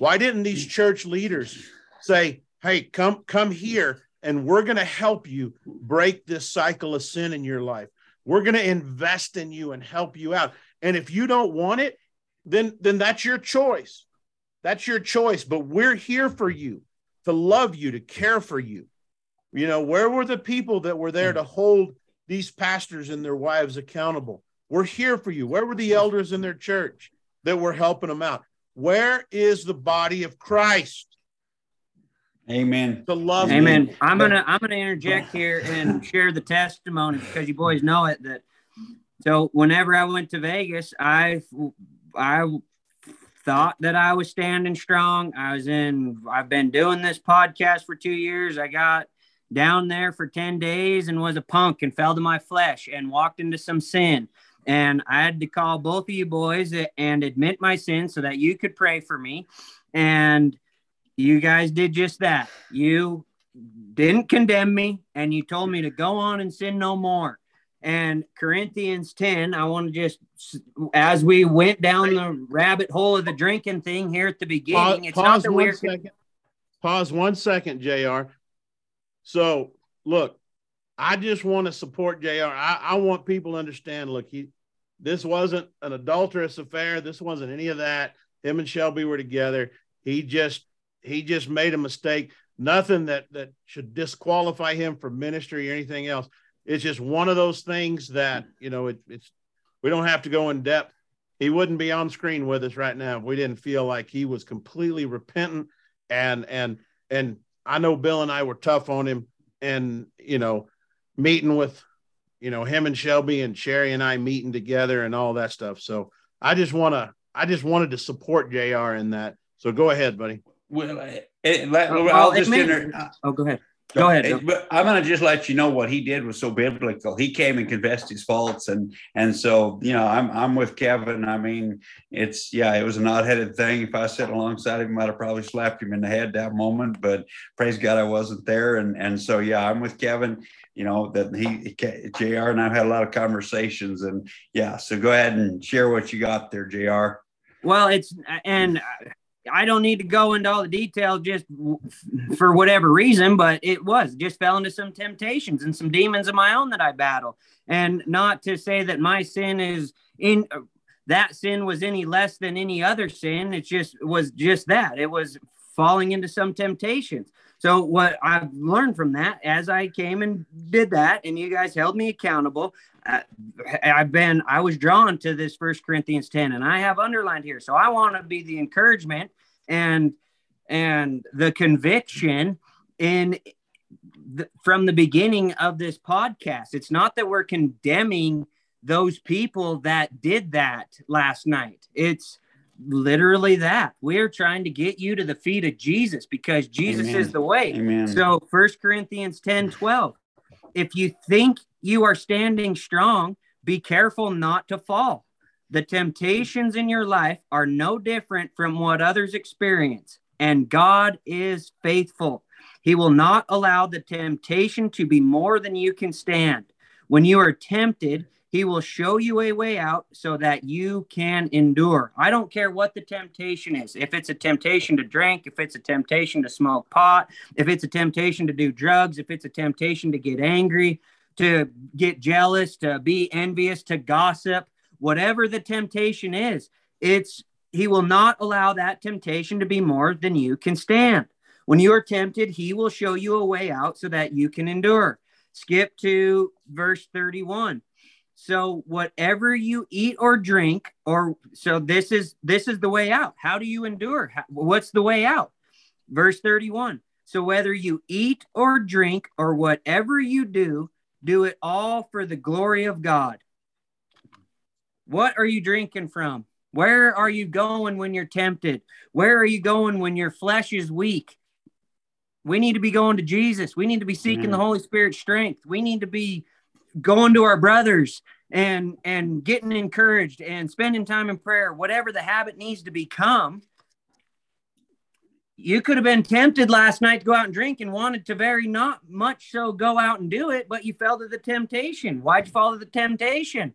why didn't these church leaders say, "Hey, come come here and we're going to help you break this cycle of sin in your life. We're going to invest in you and help you out. And if you don't want it, then then that's your choice. That's your choice, but we're here for you to love you, to care for you. You know, where were the people that were there to hold these pastors and their wives accountable? We're here for you. Where were the elders in their church that were helping them out? Where is the body of Christ Amen. to love? Amen. people? I'm gonna I'm gonna interject here and [LAUGHS] share the testimony because you boys know it that. So whenever I went to Vegas, I I thought that I was standing strong. I was in. I've been doing this podcast for two years. I got down there for ten days and was a punk and fell to my flesh and walked into some sin. And I had to call both of you boys and admit my sin so that you could pray for me. And you guys did just that. You didn't condemn me and you told me to go on and sin no more. And Corinthians 10, I want to just, as we went down the rabbit hole of the drinking thing here at the beginning, it's not that we're. second. Pause one second, Jr. So look, I just want to support Jr. I, I want people to understand. Look, he, this wasn't an adulterous affair. This wasn't any of that. Him and Shelby were together. He just he just made a mistake. Nothing that that should disqualify him from ministry or anything else. It's just one of those things that you know it, it's we don't have to go in depth. He wouldn't be on screen with us right now if we didn't feel like he was completely repentant and and and I know Bill and I were tough on him and you know meeting with you know him and Shelby and Sherry and I meeting together and all that stuff. So I just want to I just wanted to support Jr. in that. So go ahead, buddy. Well, it, it, well I'll just may, uh, oh, go ahead. Go ahead. But I'm going to just let you know what he did was so biblical. He came and confessed his faults, and and so you know I'm I'm with Kevin. I mean, it's yeah, it was an odd-headed thing. If I sat alongside him, I'd have probably slapped him in the head that moment. But praise God, I wasn't there, and and so yeah, I'm with Kevin. You know that he Jr. and I've had a lot of conversations, and yeah. So go ahead and share what you got there, Jr. Well, it's and I don't need to go into all the details just for whatever reason, but it was just fell into some temptations and some demons of my own that I battle. And not to say that my sin is in that sin was any less than any other sin. It just was just that. It was falling into some temptations. So what I've learned from that as I came and did that, and you guys held me accountable, uh, I've been I was drawn to this First Corinthians 10, and I have underlined here. So I want to be the encouragement and and the conviction in the, from the beginning of this podcast. It's not that we're condemning those people that did that last night. It's literally that we're trying to get you to the feet of jesus because jesus Amen. is the way Amen. so first corinthians 10 12 if you think you are standing strong be careful not to fall. The temptations in your life are no different from what others experience and god is faithful. He will not allow the temptation to be more than you can stand. When you are tempted he will show you a way out so that you can endure. I don't care what the temptation is. If it's a temptation to drink, if it's a temptation to smoke pot, if it's a temptation to do drugs, if it's a temptation to get angry, to get jealous, to be envious, to gossip, whatever the temptation is, it's he will not allow that temptation to be more than you can stand. When you are tempted, he will show you a way out so that you can endure. Skip to verse 31 so whatever you eat or drink, or so this is this is the way out. How do you endure? what's the way out? Verse 31. So whether you eat or drink or whatever you do, do it all for the glory of God. What are you drinking from? Where are you going when you're tempted? Where are you going when your flesh is weak? We need to be going to Jesus. We need to be seeking mm. the Holy Spirit strength. We need to be going to our brothers and and getting encouraged and spending time in prayer whatever the habit needs to become you could have been tempted last night to go out and drink and wanted to very not much so go out and do it but you fell to the temptation. Why'd you fall to the temptation?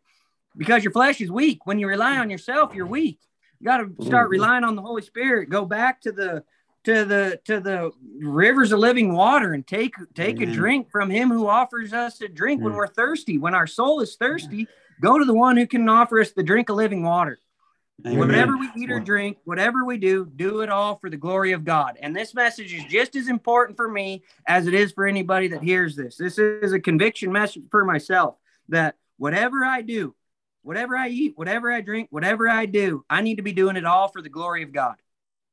Because your flesh is weak. When you rely on yourself you're weak. You got to start relying on the holy spirit. Go back to the to the to the rivers of living water and take take Amen. a drink from him who offers us a drink when we're thirsty. When our soul is thirsty go to the one who can offer us the drink of living water. Amen. whatever we eat or drink whatever we do do it all for the glory of god. And this message is just as important for me as it is for anybody that hears this. This is a conviction message for myself that whatever i do whatever i eat whatever i drink whatever i do i need to be doing it all for the glory of god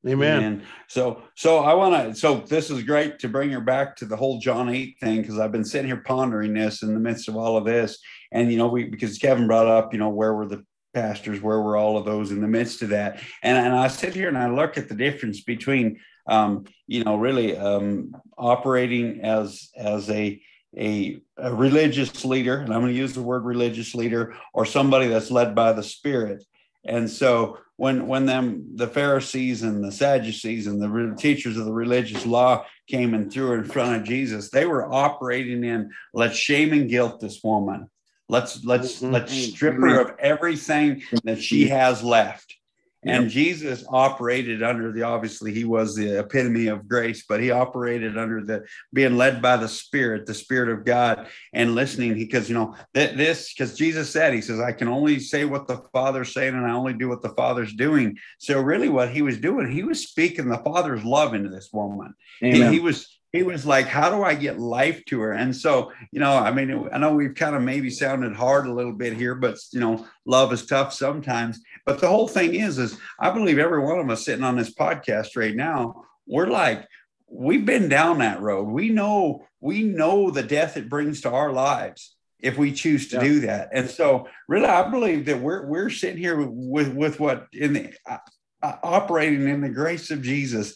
Amen. Amen. So, so I want to. So this is great to bring her back to the whole John eight thing because I've been sitting here pondering this in the midst of all of this, and you know, we because Kevin brought up, you know, where were the pastors, where were all of those in the midst of that, and and I sit here and I look at the difference between, um, you know, really um, operating as as a a, a religious leader, and I'm going to use the word religious leader, or somebody that's led by the Spirit. And so when when them the Pharisees and the Sadducees and the teachers of the religious law came and threw in front of Jesus, they were operating in let's shame and guilt this woman. Let's let's mm-hmm. let's strip her of everything that she has left. And Jesus operated under the obviously he was the epitome of grace, but he operated under the being led by the Spirit, the Spirit of God, and listening. Because you know that this because Jesus said, He says, I can only say what the Father's saying, and I only do what the Father's doing. So really, what he was doing, he was speaking the Father's love into this woman. He, he was he was like, How do I get life to her? And so, you know, I mean, I know we've kind of maybe sounded hard a little bit here, but, you know, love is tough sometimes. But the whole thing is, is I believe every one of us sitting on this podcast right now, we're like, we've been down that road. We know, we know the death it brings to our lives. if we choose to Yeah. do that. And so, really, I believe that we're we're sitting here with with what in the uh, uh, operating in the grace of Jesus,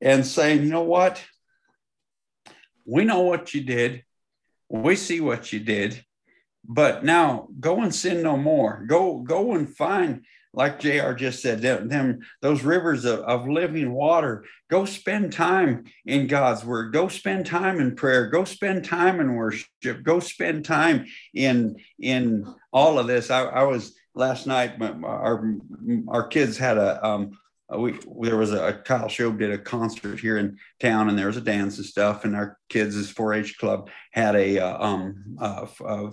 and saying, you know what, we know what you did, we see what you did, but now go and sin no more. Go go and find. Like Jr. just said, them, them those rivers of, of living water. Go spend time in God's word. Go spend time in prayer. Go spend time in worship. Go spend time in in all of this. I, I was last night. Our our kids had a um, uh, we there was a Kyle Shobe did a concert here in town, and there was a dance and stuff. And our kids' 4-H club had a uh, um uh,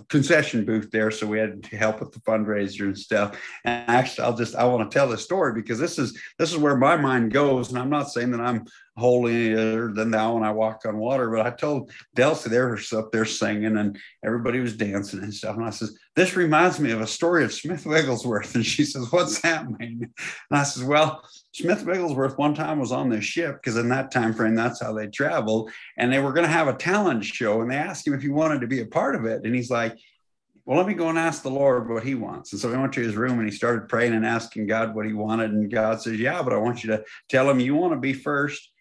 concession booth there, so we had to help with the fundraiser and stuff. And actually, I'll just I want to tell this story because this is this is where my mind goes, and I'm not saying that I'm holier than thou when I walk on water, but I told Delcy they were up there singing and everybody was dancing and stuff. And I says, This reminds me of a story of Smith Wigglesworth. [LAUGHS] And she says, What's that mean? And I says, Well, Smith Wigglesworth one time was on this ship because in that time frame, that's how they traveled. And they were going to have a talent show. And they asked him if he wanted to be a part of it. And he's like, well, let me go and ask the Lord what he wants. And so he went to his room and he started praying and asking God what he wanted. And God says, Yeah, but I want you to tell him you want to be first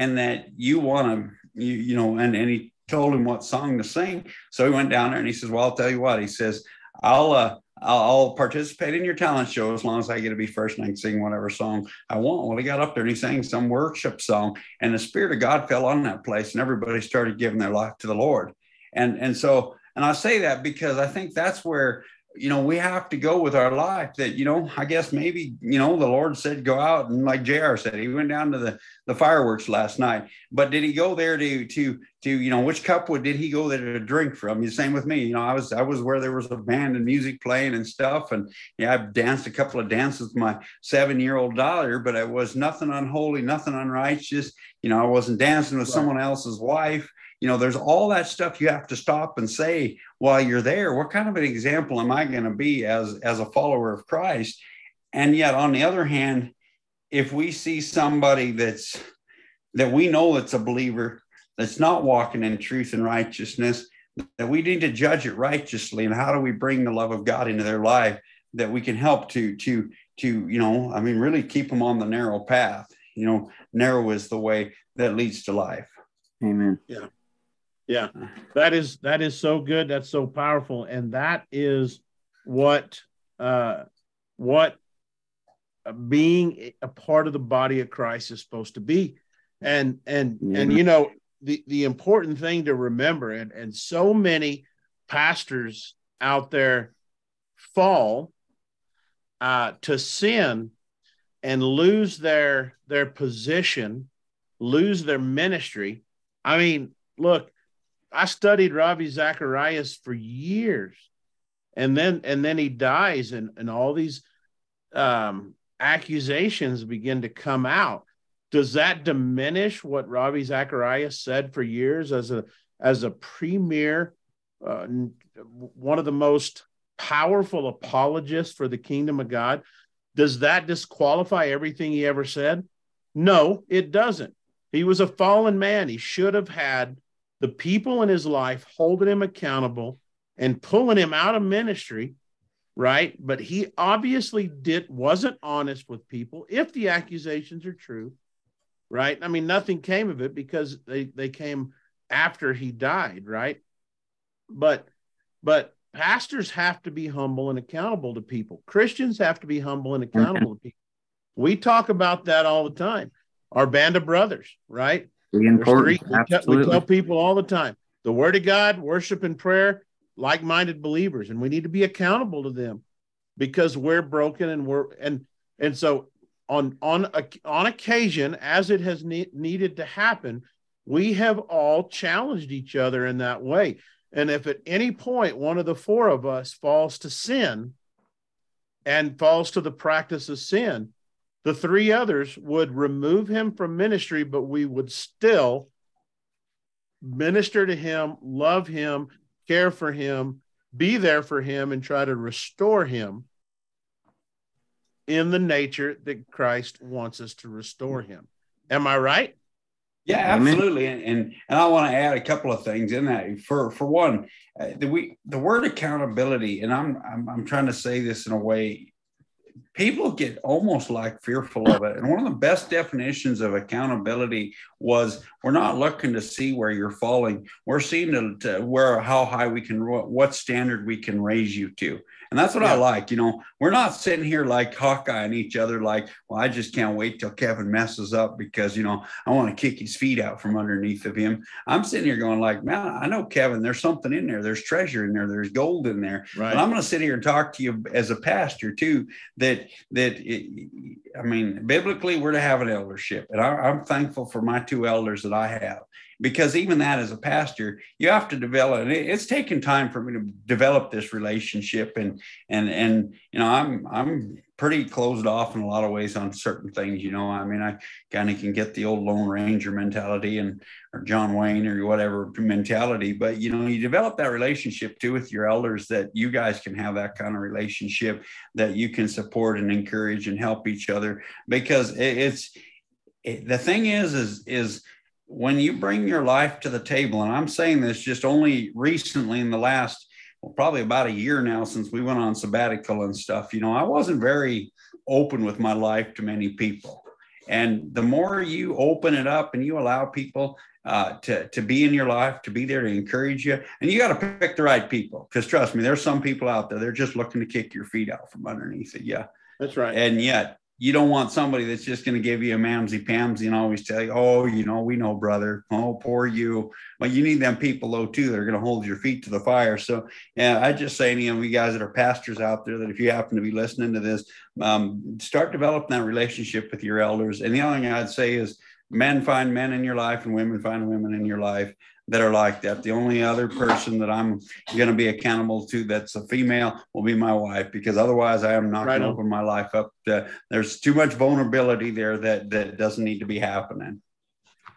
and that you want to, you, you know, and, and he told him what song to sing. So he went down there and he says, Well, I'll tell you what. He says, I'll, uh, I'll, participate in your talent show as long as I get to be first and I can sing whatever song I want. Well, he got up there and he sang some worship song, and the Spirit of God fell on that place, and everybody started giving their life to the Lord. And and so, and I say that because I think that's where you know we have to go with our life. That you know, I guess maybe you know the Lord said go out, and like Jr. said, he went down to the the fireworks last night. But did he go there to to to you know which cup would did he go there to drink from? The same with me. You know, I was I was where there was a band and music playing and stuff, and yeah, I've danced a couple of dances with my seven year old daughter, but it was nothing unholy, nothing unrighteous. You know, I wasn't dancing with Right. someone else's wife. You know, there's all that stuff you have to stop and say while you're there. What kind of an example am I going to be as as a follower of Christ? And yet, on the other hand, if we see somebody that's that we know that's a believer that's not walking in truth and righteousness, that we need to judge it righteously. And how do we bring the love of God into their life that we can help to to to you know, I mean, really keep them on the narrow path. You know, narrow is the way that leads to life. Amen. Yeah, that is that is so good. That's so powerful, and that is what uh, what uh, being a part of the body of Christ is supposed to be. And and and you know the the important thing to remember, and and so many pastors out there fall uh, to sin and lose their their position, lose their ministry. I mean, look, I studied Ravi Zacharias for years, and then and then he dies, and and all these um, accusations begin to come out. Does that diminish what Ravi Zacharias said for years as a as a premier, uh, one of the most powerful apologists for the kingdom of God? Does that disqualify everything he ever said? No, it doesn't. He was a fallen man. He should have had the people in his life holding him accountable and pulling him out of ministry right? But he obviously did wasn't honest with people if the accusations are true right? I mean nothing came of it because they they came after he died right? But but pastors have to be humble and accountable to people. Christians have to be humble and accountable to people. We talk about that all the time. Our band of brothers right Be important. we, tell, we tell people all the time the word of God, worship and prayer, like minded believers, and we need to be accountable to them because we're broken and we're and and so on on on occasion as it has ne- needed to happen, we have all challenged each other in that way. And if at any point one of the four of us falls to sin and falls to the practice of sin, the three others would remove him from ministry, but we would still minister to him, love him, care for him, be there for him, and try to restore him in the nature that Christ wants us to restore him. Am I right? Yeah, absolutely. And, and, and I want to add a couple of things in that. For for one, uh, the we the word accountability, and I'm, I'm I'm trying to say this in a way people get almost like fearful of it. And one of the best definitions of accountability was we're not looking to see where you're falling. We're seeing to, to where how high we can what standard we can raise you to. And that's what yeah. I like. You know, we're not sitting here like Hawkeye and each other, like, well, I just can't wait till Kevin messes up because, you know, I want to kick his feet out from underneath of him. I'm sitting here going, like, man, I know Kevin, there's something in there. There's treasure in there. There's gold in there. Right. And I'm going to sit here and talk to you as a pastor too, that, that, it, I mean, biblically, we're to have an eldership. And I, I'm thankful for my two elders that I have because even that as a pastor you have to develop and it's taken time for me to develop this relationship. And and and you know i'm i'm pretty closed off in a lot of ways on certain things you know. I mean i kind of can get the old lone ranger mentality and or john wayne or whatever mentality but you know you develop that relationship too with your elders that you guys can have that kind of relationship that you can support and encourage and help each other because it's it, the thing is is is when you bring your life to the table, and I'm saying this just only recently in the last, well, probably about a year now since we went on sabbatical and stuff, you know, I wasn't very open with my life to many people. And the more you open it up and you allow people uh, to, to be in your life, to be there to encourage you, and you got to pick the right people. Because trust me, there's some people out there, they're just looking to kick your feet out from underneath it. Yeah. That's right. And yet, you don't want somebody that's just going to give you a mamsy pamsy and always tell you, oh, you know, we know, brother. Oh, poor you. Well, you need them people though too that are going to hold your feet to the fire. So, yeah, I just say to you, you guys that are pastors out there, that if you happen to be listening to this, um, start developing that relationship with your elders. And the only thing I'd say is, men find men in your life and women find women in your life that are like that. The only other person that I'm going to be accountable to that's a female will be my wife, because otherwise I am not right going to open my life up. To, there's too much vulnerability there that that doesn't need to be happening.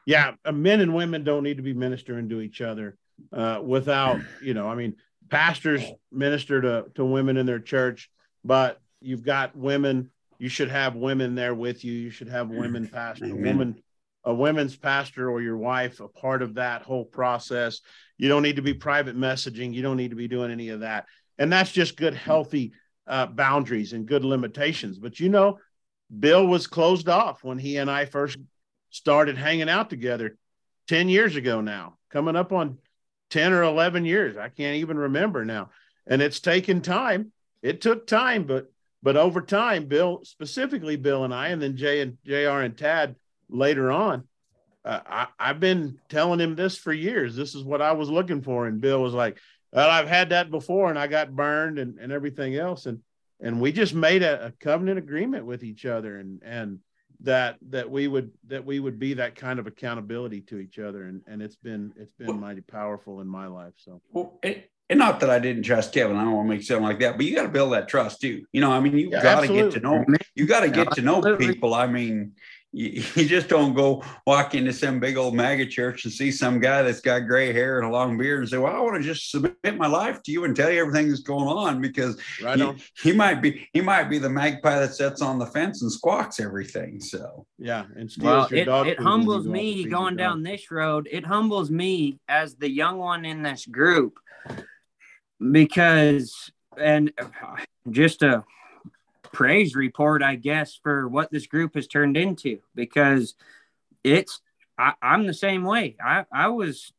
Yeah, uh, men and women don't need to be ministering to each other uh, without, you know, I mean, pastors minister to to women in their church, but you've got women. You should have women there with you. You should have women pastor, women a women's pastor or your wife a part of that whole process. You don't need to be private messaging. You don't need to be doing any of that. And that's just good, healthy uh, boundaries and good limitations. But you know, Bill was closed off when he and I first started hanging out together 10 years ago now, coming up on 10 or 11 years. I can't even remember now. And it's taken time. It took time, but but over time, Bill, specifically Bill and I, and then Jay and JR and Tad later on. Uh, I, I've been telling him this for years. This is what I was looking for. And Bill was like, well, I've had that before and I got burned and, and everything else. And, and we just made a, a covenant agreement with each other and, and that, that we would, that we would be that kind of accountability to each other. And, and it's been, it's been mighty powerful in my life. So, well, it, and not that I didn't trust Kevin. I don't want to make it sound like that, but you got to build that trust too. You know, I mean, you yeah, got to get to know, you got to get to know people. I mean, you, [LAUGHS] you just don't go walk into some big old mega church and see some guy that's got gray hair and a long beard and say, "Well, I want to just submit my life to you and tell you everything that's going on," because right he, he, might be he might be the magpie that sits on the fence and squawks everything. So yeah, and well, it, it humbles me going down this road. It humbles me as the young one in this group because and just a praise report, I guess, for what this group has turned into because it's I, am the same way. I, I was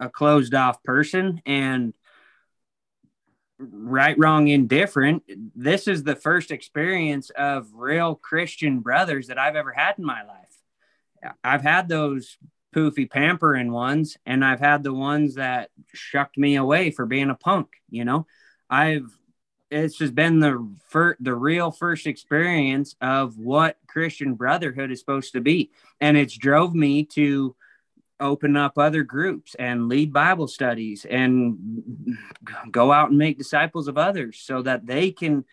a closed off person and right, wrong, indifferent. This is the first experience of real Christian brothers that I've ever had in my life. I've had those poofy pampering ones and I've had the ones that shucked me away for being a punk, you know. I've it's just been the fir- the real first experience of what Christian brotherhood is supposed to be, and it's drove me to open up other groups and lead Bible studies and go out and make disciples of others, so that they can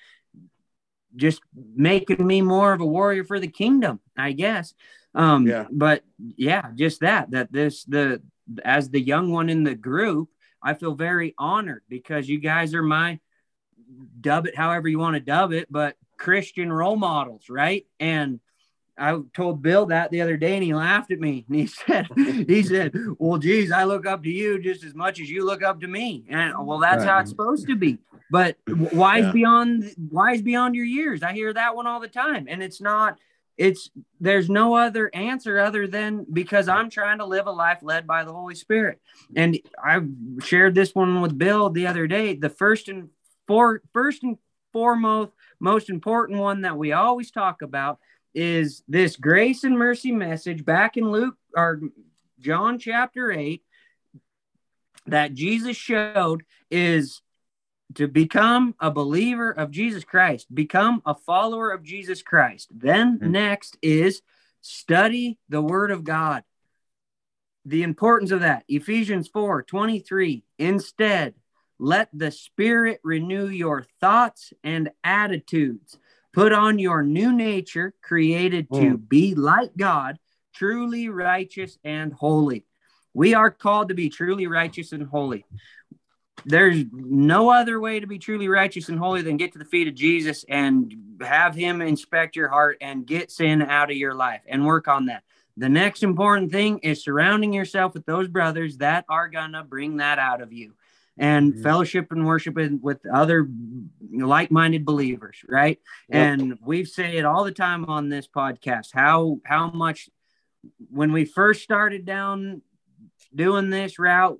just making me more of a warrior for the kingdom, I guess. Um, yeah. But yeah, just that that this the as the young one in the group, I feel very honored because you guys are my dub it however you want to dub it, but Christian role models, right? And I told Bill that the other day and he laughed at me and he [LAUGHS] said, he said, well, geez, I look up to you just as much as you look up to me. And well, that's right. how it's supposed to be. But wise yeah. beyond wise beyond your years. I hear that one all the time. And it's not, it's there's no other answer other than because I'm trying to live a life led by the Holy Spirit. And I shared this one with Bill the other day. The first and for first and foremost, most important one that we always talk about is this grace and mercy message back in Luke or John chapter 8 that Jesus showed is to become a believer of Jesus Christ, become a follower of Jesus Christ. Then mm-hmm. next is study the word of God. The importance of that. Ephesians 4 23. Instead, let the Spirit renew your thoughts and attitudes. Put on your new nature, created to mm. be like God, truly righteous and holy. We are called to be truly righteous and holy. There's no other way to be truly righteous and holy than get to the feet of Jesus and have Him inspect your heart and get sin out of your life and work on that. The next important thing is surrounding yourself with those brothers that are going to bring that out of you and mm-hmm. fellowship and worship with other like-minded believers right yep. and we say it all the time on this podcast how how much when we first started down doing this route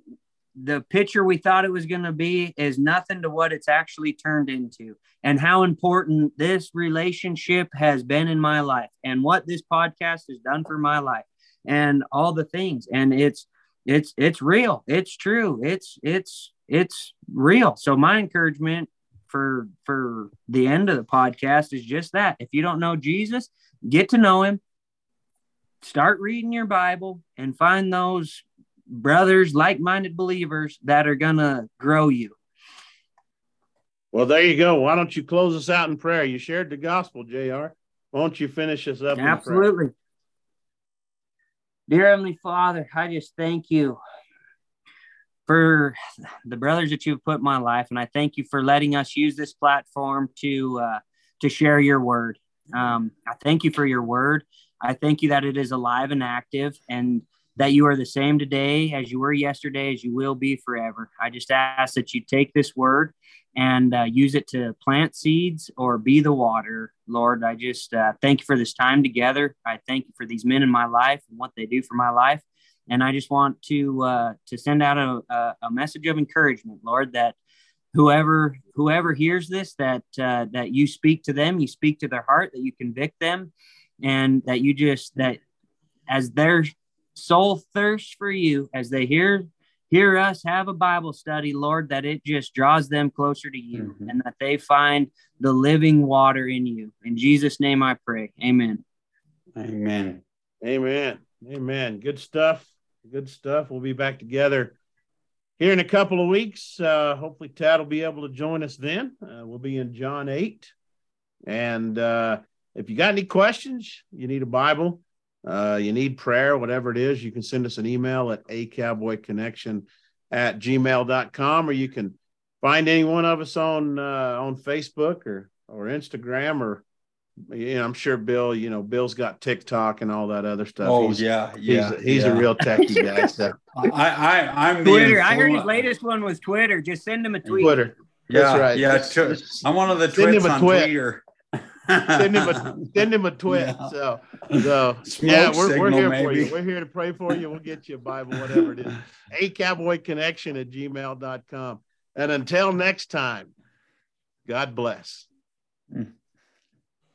the picture we thought it was going to be is nothing to what it's actually turned into and how important this relationship has been in my life and what this podcast has done for my life and all the things and it's it's it's real it's true it's it's it's real. So my encouragement for for the end of the podcast is just that. If you don't know Jesus, get to know him. Start reading your Bible and find those brothers, like-minded believers that are going to grow you. Well, there you go. Why don't you close us out in prayer? You shared the gospel, JR. Why don't you finish us up? Absolutely. Dear Heavenly Father, I just thank you for the brothers that you've put in my life, and I thank you for letting us use this platform to uh, to share your word. Um, I thank you for your word. I thank you that it is alive and active, and that you are the same today as you were yesterday, as you will be forever. I just ask that you take this word and uh, use it to plant seeds or be the water. Lord, I just uh, thank you for this time together. I thank you for these men in my life and what they do for my life. And I just want to uh, to send out a, a, message of encouragement, Lord, that whoever whoever hears this, that uh, that you speak to them, you speak to their heart, that you convict them, and that you just that as their soul thirsts for you, as they hear hear us have a Bible study, Lord, that it just draws them closer to you, mm-hmm. and that they find the living water in you. In Jesus' name, I pray. Amen. Amen. Amen. Amen. Good stuff. Good stuff. We'll be back together here in a couple of weeks. Uh, hopefully, Tad will be able to join us then. Uh, we'll be in John 8. And uh, if you got any questions, you need a Bible, uh, you need prayer, whatever it is, you can send us an email at a cowboy connection at gmail.com or you can find any one of us on uh, on Facebook or or Instagram or yeah, I'm sure Bill, you know, Bill's got TikTok and all that other stuff. Oh he's, yeah, yeah. He's, he's yeah. a real techie guy. [LAUGHS] So I, I, I'm Twitter. I heard his latest one was Twitter. Just send him a tweet. Twitter. Yeah, That's right. Yeah, just, I'm one of the twits on twit. Twitter. send him a send him a [LAUGHS] twit. Yeah. So, so yeah, we're, signal, we're here maybe. for you. We're here to pray for you. We'll get you a Bible, whatever it is. [LAUGHS] A cowboy connection at gmail.com. And until next time, God bless. Mm.